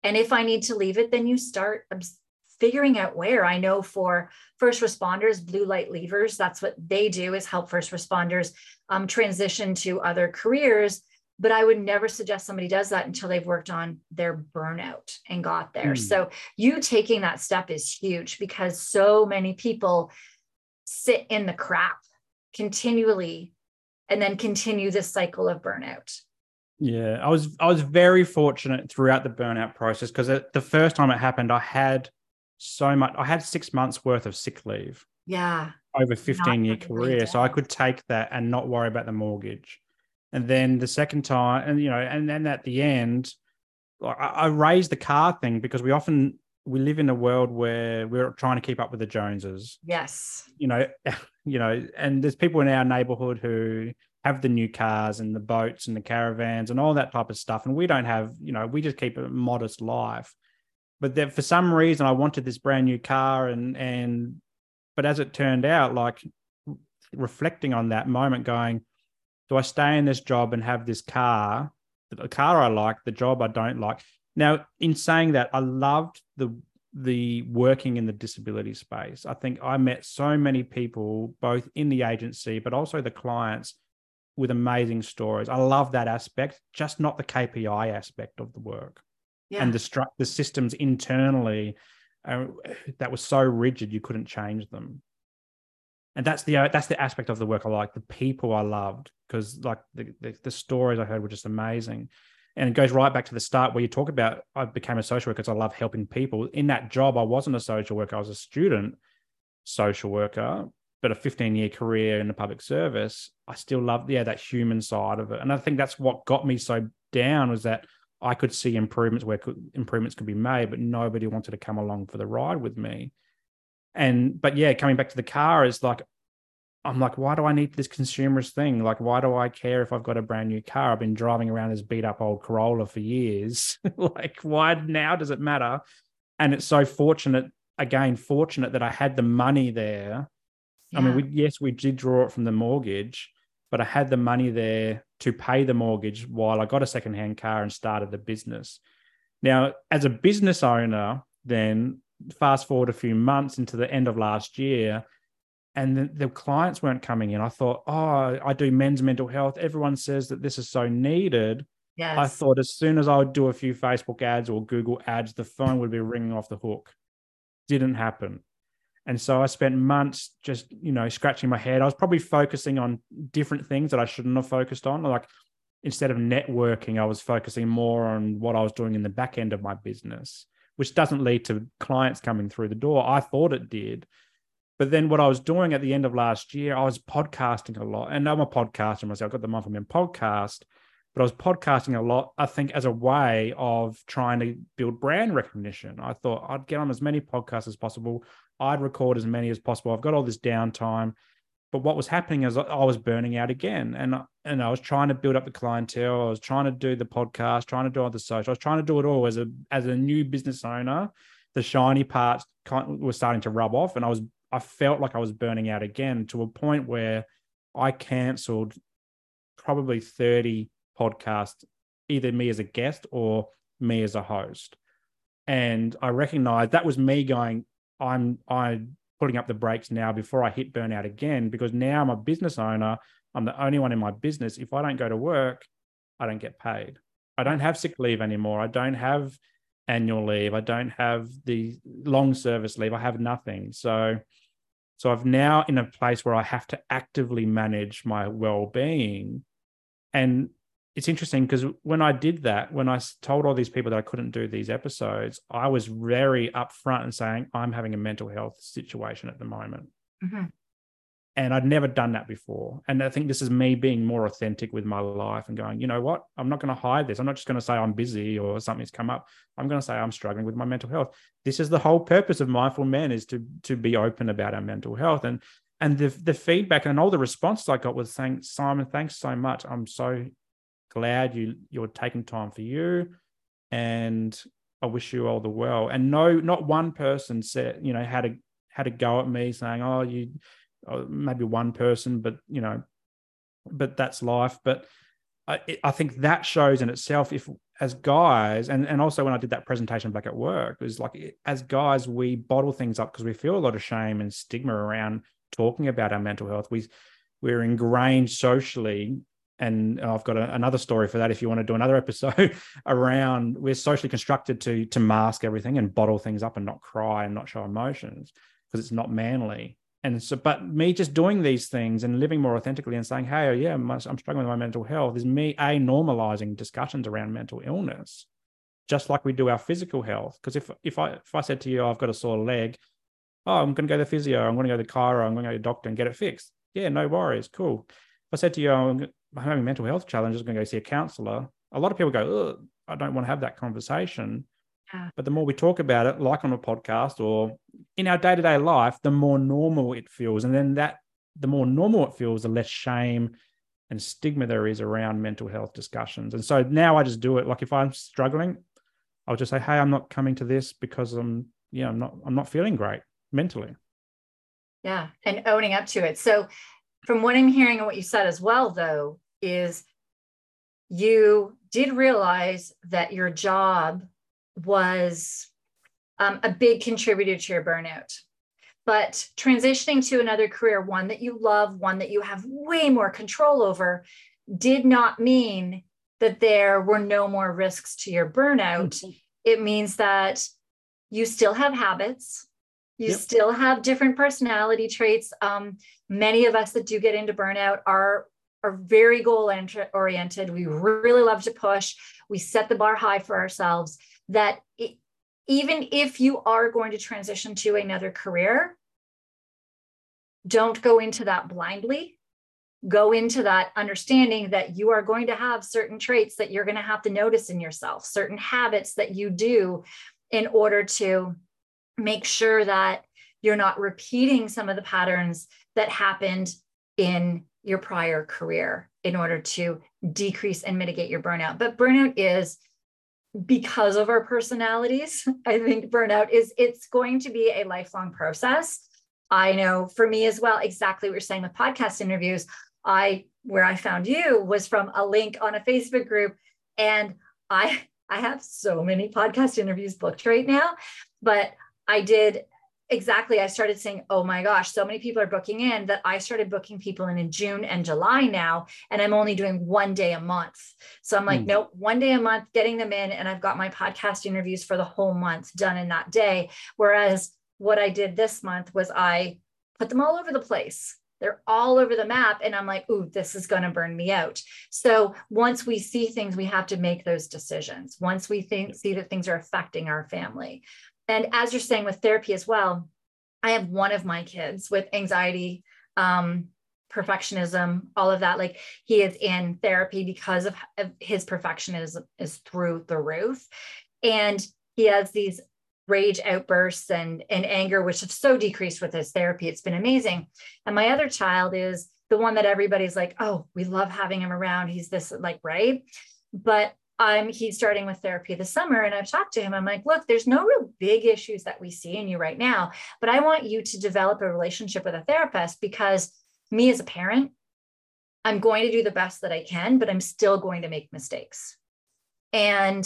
And if I need to leave it, then you start figuring out where. I know for first responders, blue light leavers, that's what they do is help first responders um, transition to other careers but I would never suggest somebody does that until they've worked on their burnout and got there. Mm. So you taking that step is huge because so many people sit in the crap continually and then continue this cycle of burnout. Yeah, I was I was very fortunate throughout the burnout process because the first time it happened, I had so much. I had six months worth of sick leave. Yeah, over fifteen year career, so I could take that and not worry about the mortgage and then the second time, and you know, and then at the end, I, I raised the car thing because we often we live in a world where we're trying to keep up with the Joneses. Yes. You know, you know, and there's people in our neighborhood who have the new cars and the boats and the caravans and all that type of stuff. And we don't have, you know, we just keep a modest life. But that for some reason I wanted this brand new car and and but as it turned out, like reflecting on that moment, going, do I stay in this job and have this car, the car I like, the job I don't like? Now, in saying that, I loved the the working in the disability space. I think I met so many people, both in the agency, but also the clients, with amazing stories. I love that aspect, just not the KPI aspect of the work. Yeah. And the stru- the systems internally uh, that was so rigid you couldn't change them and that's the that's the aspect of the work I like. The people I loved because like the, the, the stories I heard were just amazing, and it goes right back to the start where you talk about I became a social worker because I love helping people. In that job, I wasn't a social worker; I was a student social worker, but a 15 year career in the public service. I still love yeah that human side of it, and I think that's what got me so down was that I could see improvements where could, improvements could be made, but nobody wanted to come along for the ride with me. And but yeah, coming back to the car is like I'm like, why do I need this consumerist thing? Like, why do I care if I've got a brand new car? I've been driving around this beat up old Corolla for years. like, why now does it matter? And it's so fortunate, again, fortunate that I had the money there. Yeah. I mean, we, yes, we did draw it from the mortgage, but I had the money there to pay the mortgage while I got a secondhand car and started the business. Now, as a business owner, then fast forward a few months into the end of last year, and the, the, clients weren't coming in. I thought, oh, I do men's mental health. Everyone says that this is so needed. Yes. I thought as soon as I would do a few Facebook ads or Google ads, the phone would be ringing off the hook. Didn't happen. And so I spent months just, you know, scratching my head. I was probably focusing on different things that I shouldn't have focused on. Like instead of networking, I was focusing more on what I was doing in the back end of my business, which doesn't lead to clients coming through the door. I thought it did. But then what I was doing at the end of last year, I was podcasting a lot. And I'm a podcaster myself. I've got the Mindful Men podcast, but I was podcasting a lot, I think, as a way of trying to build brand recognition. I thought I'd get on as many podcasts as possible. I'd record as many as possible. I've got all this downtime. But what was happening is I was burning out again. And, and I was trying to build up the clientele. I was trying to do the podcast, trying to do all the social. I was trying to do it all as a as a new business owner. The shiny parts were starting to rub off. And I was I felt like I was burning out again to a point where I cancelled probably 30 podcasts, either me as a guest or me as a host. And I recognized that was me going, I'm I'm putting up the brakes now before I hit burnout again because now I'm a business owner. I'm the only one in my business. If I don't go to work, I don't get paid. I don't have sick leave anymore. I don't have annual leave. I don't have the long service leave. I have nothing. So so I've now in a place where I have to actively manage my well-being. And it's interesting because when I did that, when I told all these people that I couldn't do these episodes, I was very upfront and saying, I'm having a mental health situation at the moment. Mm-hmm. And I'd never done that before. And I think this is me being more authentic with my life and going, you know what? I'm not going to hide this. I'm not just going to say I'm busy or something's come up. I'm going to say I'm struggling with my mental health. This is the whole purpose of mindful men is to to be open about our mental health. And and the the feedback and all the responses I got was saying, Simon, thanks so much. I'm so glad you you're taking time for you. And I wish you all the well. And no, not one person said, you know, had a had a go at me saying, "Oh, you oh, maybe one person, but you know, but that's life. But I, I think that shows in itself if as guys, and and also when I did that presentation back at work, it was like as guys we bottle things up because we feel a lot of shame and stigma around talking about our mental health. We we're ingrained socially and I've got a, another story for that if you want to do another episode around we're socially constructed to to mask everything and bottle things up and not cry and not show emotions because it's not manly. And so but me just doing these things and living more authentically and saying hey oh, yeah i'm struggling with my mental health is me a normalizing discussions around mental illness just like we do our physical health. Because if if i if i said to you oh, i've got a sore leg oh i'm going to go to the physio i'm going to go to the chiro i'm going to go to the doctor and get it fixed yeah no worries cool. If i said to you oh, i'm having mental health challenges i'm going to go see a counselor a lot of people go i don't want to have that conversation yeah. But the more we talk about it, like on a podcast or in our day to day life, the more normal it feels. And then that, the more normal it feels, the less shame and stigma there is around mental health discussions. And so now I just do it. Like if I'm struggling, I'll just say, "Hey, I'm not coming to this because I'm, yeah, I'm not, I'm not feeling great mentally." Yeah, and owning up to it. So, from what I'm hearing and what you said as well, though, is you did realize that your job was um, a big contributor to your burnout. But transitioning to another career, one that you love, one that you have way more control over, did not mean that there were no more risks to your burnout. Mm-hmm. It means that you still have habits, you yep. still have different personality traits. Um, many of us that do get into burnout are are very goal oriented. We really love to push. We set the bar high for ourselves that it, even if you are going to transition to another career, don't go into that blindly. go into that understanding that you are going to have certain traits that you're going to have to notice in yourself, certain habits that you do in order to make sure that you're not repeating some of the patterns that happened in your prior career in order to decrease and mitigate your burnout. But burnout is because of our personalities. I think burnout is it's going to be a lifelong process. I know for me as well, exactly what you're saying with podcast interviews. I where I found you was from a link on a Facebook group. And I I have so many podcast interviews booked right now, but I did exactly. I started saying, oh my gosh, so many people are booking in that I started booking people in in June and July now. And I'm only doing one day a month. So I'm like, mm. nope, one day a month, getting them in. And I've got my podcast interviews for the whole month done in that day. Whereas what I did this month was I put them all over the place. They're all over the map. And I'm like, ooh, this is going to burn me out. So once we see things, we have to make those decisions. Once we think, see that things are affecting our family. And as you're saying with therapy as well, I have one of my kids with anxiety, um, perfectionism, all of that. Like he is in therapy because of, of his perfectionism is through the roof. And he has these rage outbursts and, and anger, which have so decreased with his therapy. It's been amazing. And my other child is the one that everybody's like, oh, we love having him around. He's this, like, right. But I'm he's starting with therapy this summer and I've talked to him. I'm like, look, there's no real big issues that we see in you right now, but I want you to develop a relationship with a therapist because me as a parent, I'm going to do the best that I can, but I'm still going to make mistakes. And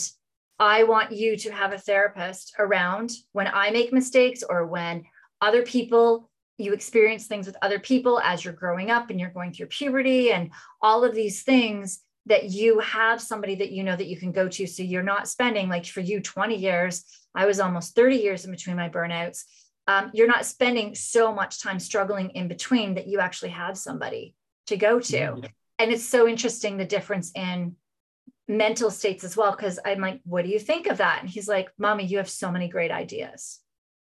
I want you to have a therapist around when I make mistakes or when other people, you experience things with other people as you're growing up and you're going through puberty and all of these things that you have somebody that you know that you can go to. So you're not spending like for you 20 years. I was almost 30 years in between my burnouts. Um, you're not spending so much time struggling in between that you actually have somebody to go to. Mm-hmm. And it's so interesting the difference in mental states as well because i'm like what do you think of that and he's like mommy you have so many great ideas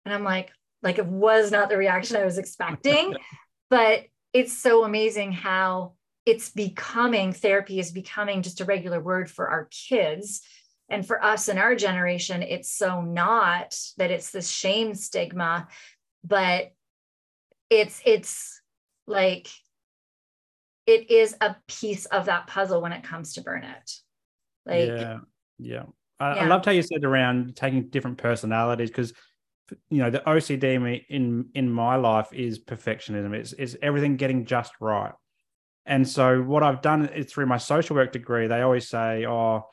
and i'm like like it was not the reaction i was expecting but it's so amazing how it's becoming therapy is becoming just a regular word for our kids and for us in our generation it's so not that it's this shame stigma but it's it's like it is a piece of that puzzle when it comes to burnout like, yeah, yeah. I, yeah. I loved how you said around taking different personalities because you know the OCD in in my life is perfectionism. It's is everything getting just right. And so what I've done is through my social work degree, they always say, "Oh,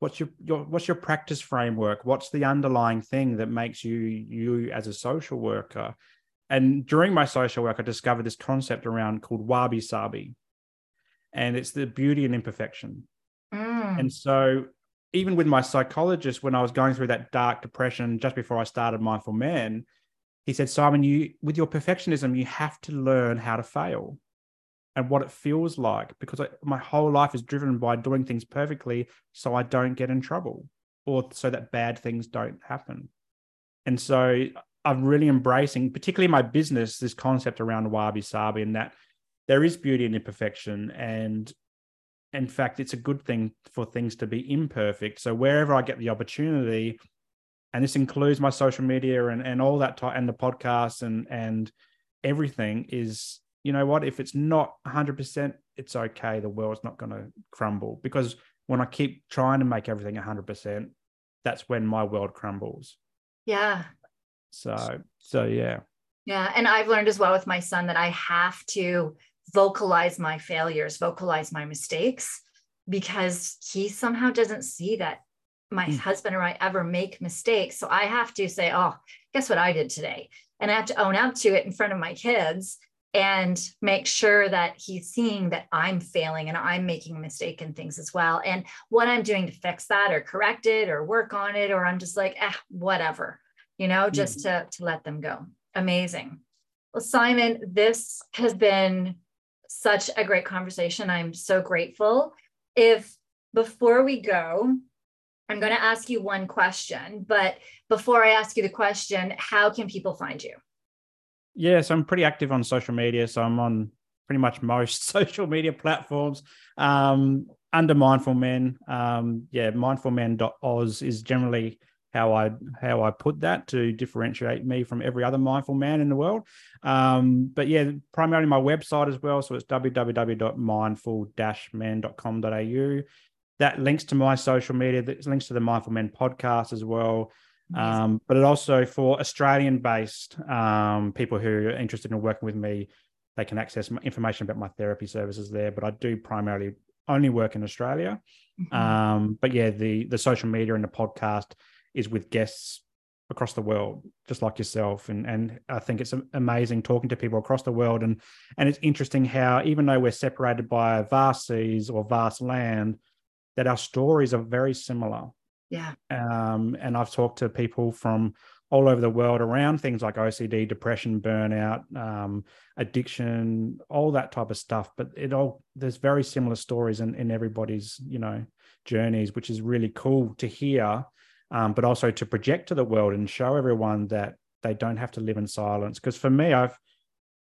what's your, your what's your practice framework? What's the underlying thing that makes you you as a social worker?" And during my social work, I discovered this concept around called wabi sabi, and it's the beauty and imperfection. Mm. And so, even with my psychologist, when I was going through that dark depression just before I started Mindful Men, he said, Simon, you with your perfectionism, you have to learn how to fail and what it feels like because I, my whole life is driven by doing things perfectly so I don't get in trouble or so that bad things don't happen. And so I'm really embracing, particularly my business, this concept around wabi sabi and that there is beauty in imperfection and in fact, it's a good thing for things to be imperfect. So wherever I get the opportunity, and this includes my social media and, and all that and the podcast and and everything is you know what if it's not 100% it's okay the world's not going to crumble because when i keep trying to make everything 100% that's when my world crumbles yeah so so yeah yeah and i've learned as well with my son that i have to vocalize my failures, vocalize my mistakes, because he somehow doesn't see that my mm. husband or I ever make mistakes. So I have to say, oh, guess what I did today? And I have to own up to it in front of my kids and make sure that he's seeing that I'm failing and I'm making a mistake in things as well. And what I'm doing to fix that or correct it or work on it, or I'm just like, eh, whatever, you know, just mm. to, to let them go. Amazing. Well, Simon, this has been such a great conversation. I'm so grateful. If before we go, I'm going to ask you one question, but before I ask you the question, how can people find you? Yes, I'm pretty active on social media. So I'm on pretty much most social media platforms um, under Mindful Men. Um, yeah, mindfulmen.oz is generally how I how I put that to differentiate me from every other mindful man in the world. Um, but yeah, primarily my website as well. So it's www.mindful-men.com.au. That links to my social media. That links to the Mindful Men podcast as well. Um, but it also for Australian based um, people who are interested in working with me, they can access information about my therapy services there. But I do primarily only work in Australia. Mm-hmm. Um, but yeah, the the social media and the podcast is with guests across the world, just like yourself. And and I think it's amazing talking to people across the world. And and it's interesting how even though we're separated by vast seas or vast land, that our stories are very similar. Yeah. Um, and I've talked to people from all over the world around things like OCD, depression, burnout, um, addiction, all that type of stuff. But it all there's very similar stories in, in everybody's you know journeys, which is really cool to hear, um, but also to project to the world and show everyone that they don't have to live in silence. Because for me, I've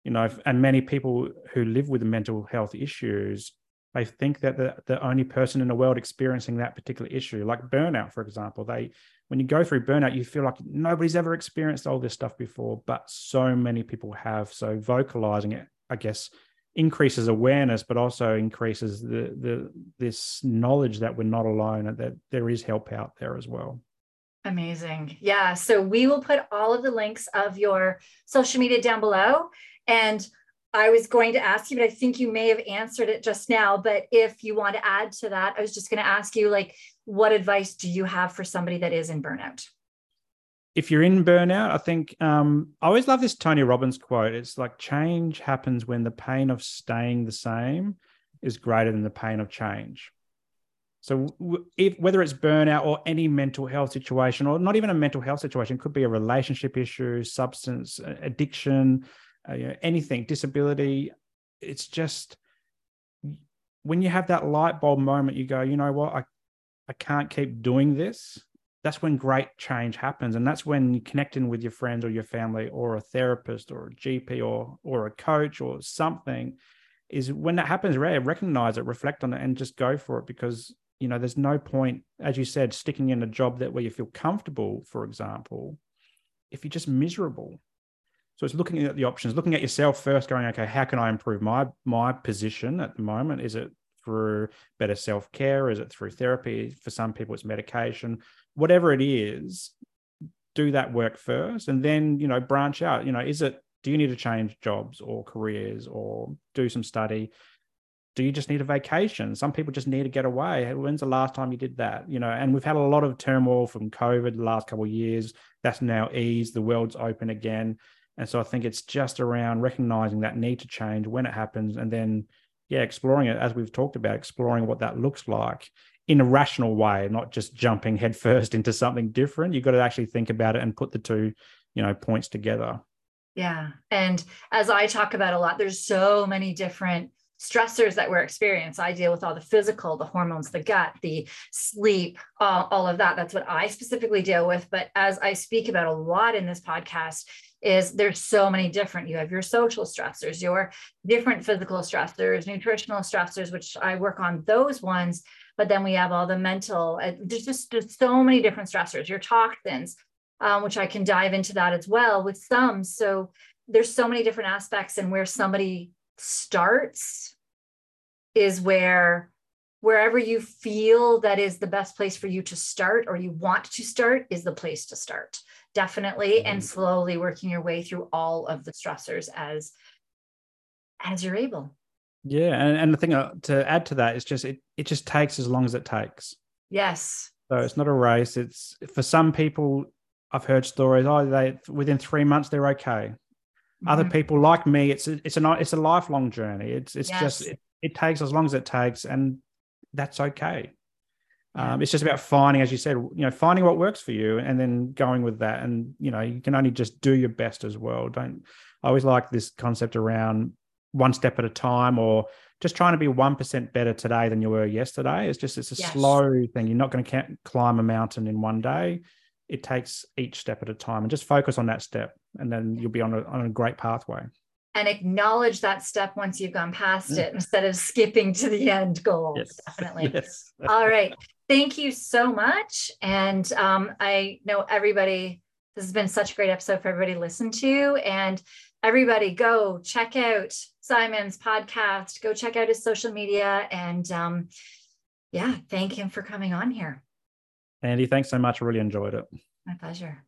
you know, and many people who live with mental health issues they think that the, the only person in the world experiencing that particular issue, like burnout, for example, they when you go through burnout, you feel like nobody's ever experienced all this stuff before, but so many people have. So vocalizing it, I guess, increases awareness, but also increases the the this knowledge that we're not alone and that there is help out there as well. Amazing. Yeah. So we will put all of the links of your social media down below. And I was going to ask you, but I think you may have answered it just now. But if you want to add to that, I was just going to ask you, like, what advice do you have for somebody that is in burnout? If you're in burnout, I think um, I always love this Tony Robbins quote. It's like change happens when the pain of staying the same is greater than the pain of change. So, if, whether it's burnout or any mental health situation, or not even a mental health situation, could be a relationship issue, substance addiction, uh, you know, anything, disability. It's just when you have that light bulb moment, you go, you know what, I, I can't keep doing this. That's when great change happens. And that's when connecting with your friends or your family or a therapist or a GP or or a coach or something is when that happens, recognize it, reflect on it, and just go for it because you know there's no point, as you said, sticking in a job that where you feel comfortable, for example, if you're just miserable so it's looking at the options, looking at yourself first, going, okay, how can I improve my my position at the moment? Is it through better self care? Is it through therapy? For some people, it's medication. Whatever it is, do that work first, and then you know branch out. You know, is it? Do you need to change jobs or careers or do some study? do you just need a vacation? Some people just need to get away. When's the last time you did that? You know, and we've had a lot of turmoil from COVID the last couple of years. That's now eased. The world's open again. And so I think it's just around recognizing that need to change when it happens and then, yeah, exploring it as we've talked about, exploring what that looks like in a rational way, not just jumping headfirst into something different. You've got to actually think about it and put the two, you know, points together. Yeah. And as I talk about a lot, there's so many different stressors that we're experiencing. I deal with all the physical, the hormones, the gut, the sleep, uh, all of that. That's what I specifically deal with. But as I speak about a lot in this podcast, is there's so many different you have your social stressors your different physical stressors nutritional stressors which i work on those ones but then we have all the mental uh, there's just there's so many different stressors your toxins um, which i can dive into that as well with some. So there's so many different aspects and where somebody starts is where wherever you feel that is the best place for you to start or you want to start is the place to start definitely mm-hmm. and slowly working your way through all of the stressors as as you're able. Yeah and, and the thing uh, to add to that is just it it just takes as long as it takes. Yes. So it's not a race. It's for some people i've heard stories oh they within three months they're okay. Mm-hmm. other people like me it's a, it's a it's a lifelong journey. It's it's yes. just it, it takes as long as it takes and that's okay um, it's just about finding, as you said, you know, finding what works for you and then going with that. And, you know, you can only just do your best as well. Don't, I always like this concept around one step at a time or just trying to be 1% better today than you were yesterday. It's just, it's a yes. slow thing. You're not going to climb a mountain in one day. It takes each step at a time and just focus on that step. And then you'll be on a, on a great pathway. and acknowledge that step once you've gone past it instead of skipping to the end goal. Yes. Definitely. Yes. All right. Thank you so much. And um, I know everybody, this has been such a great episode for everybody to listen to. And everybody go check out Simon's podcast, go check out his social media. And um, yeah, thank him for coming on here. Andi, thanks so much. I really enjoyed it. My pleasure.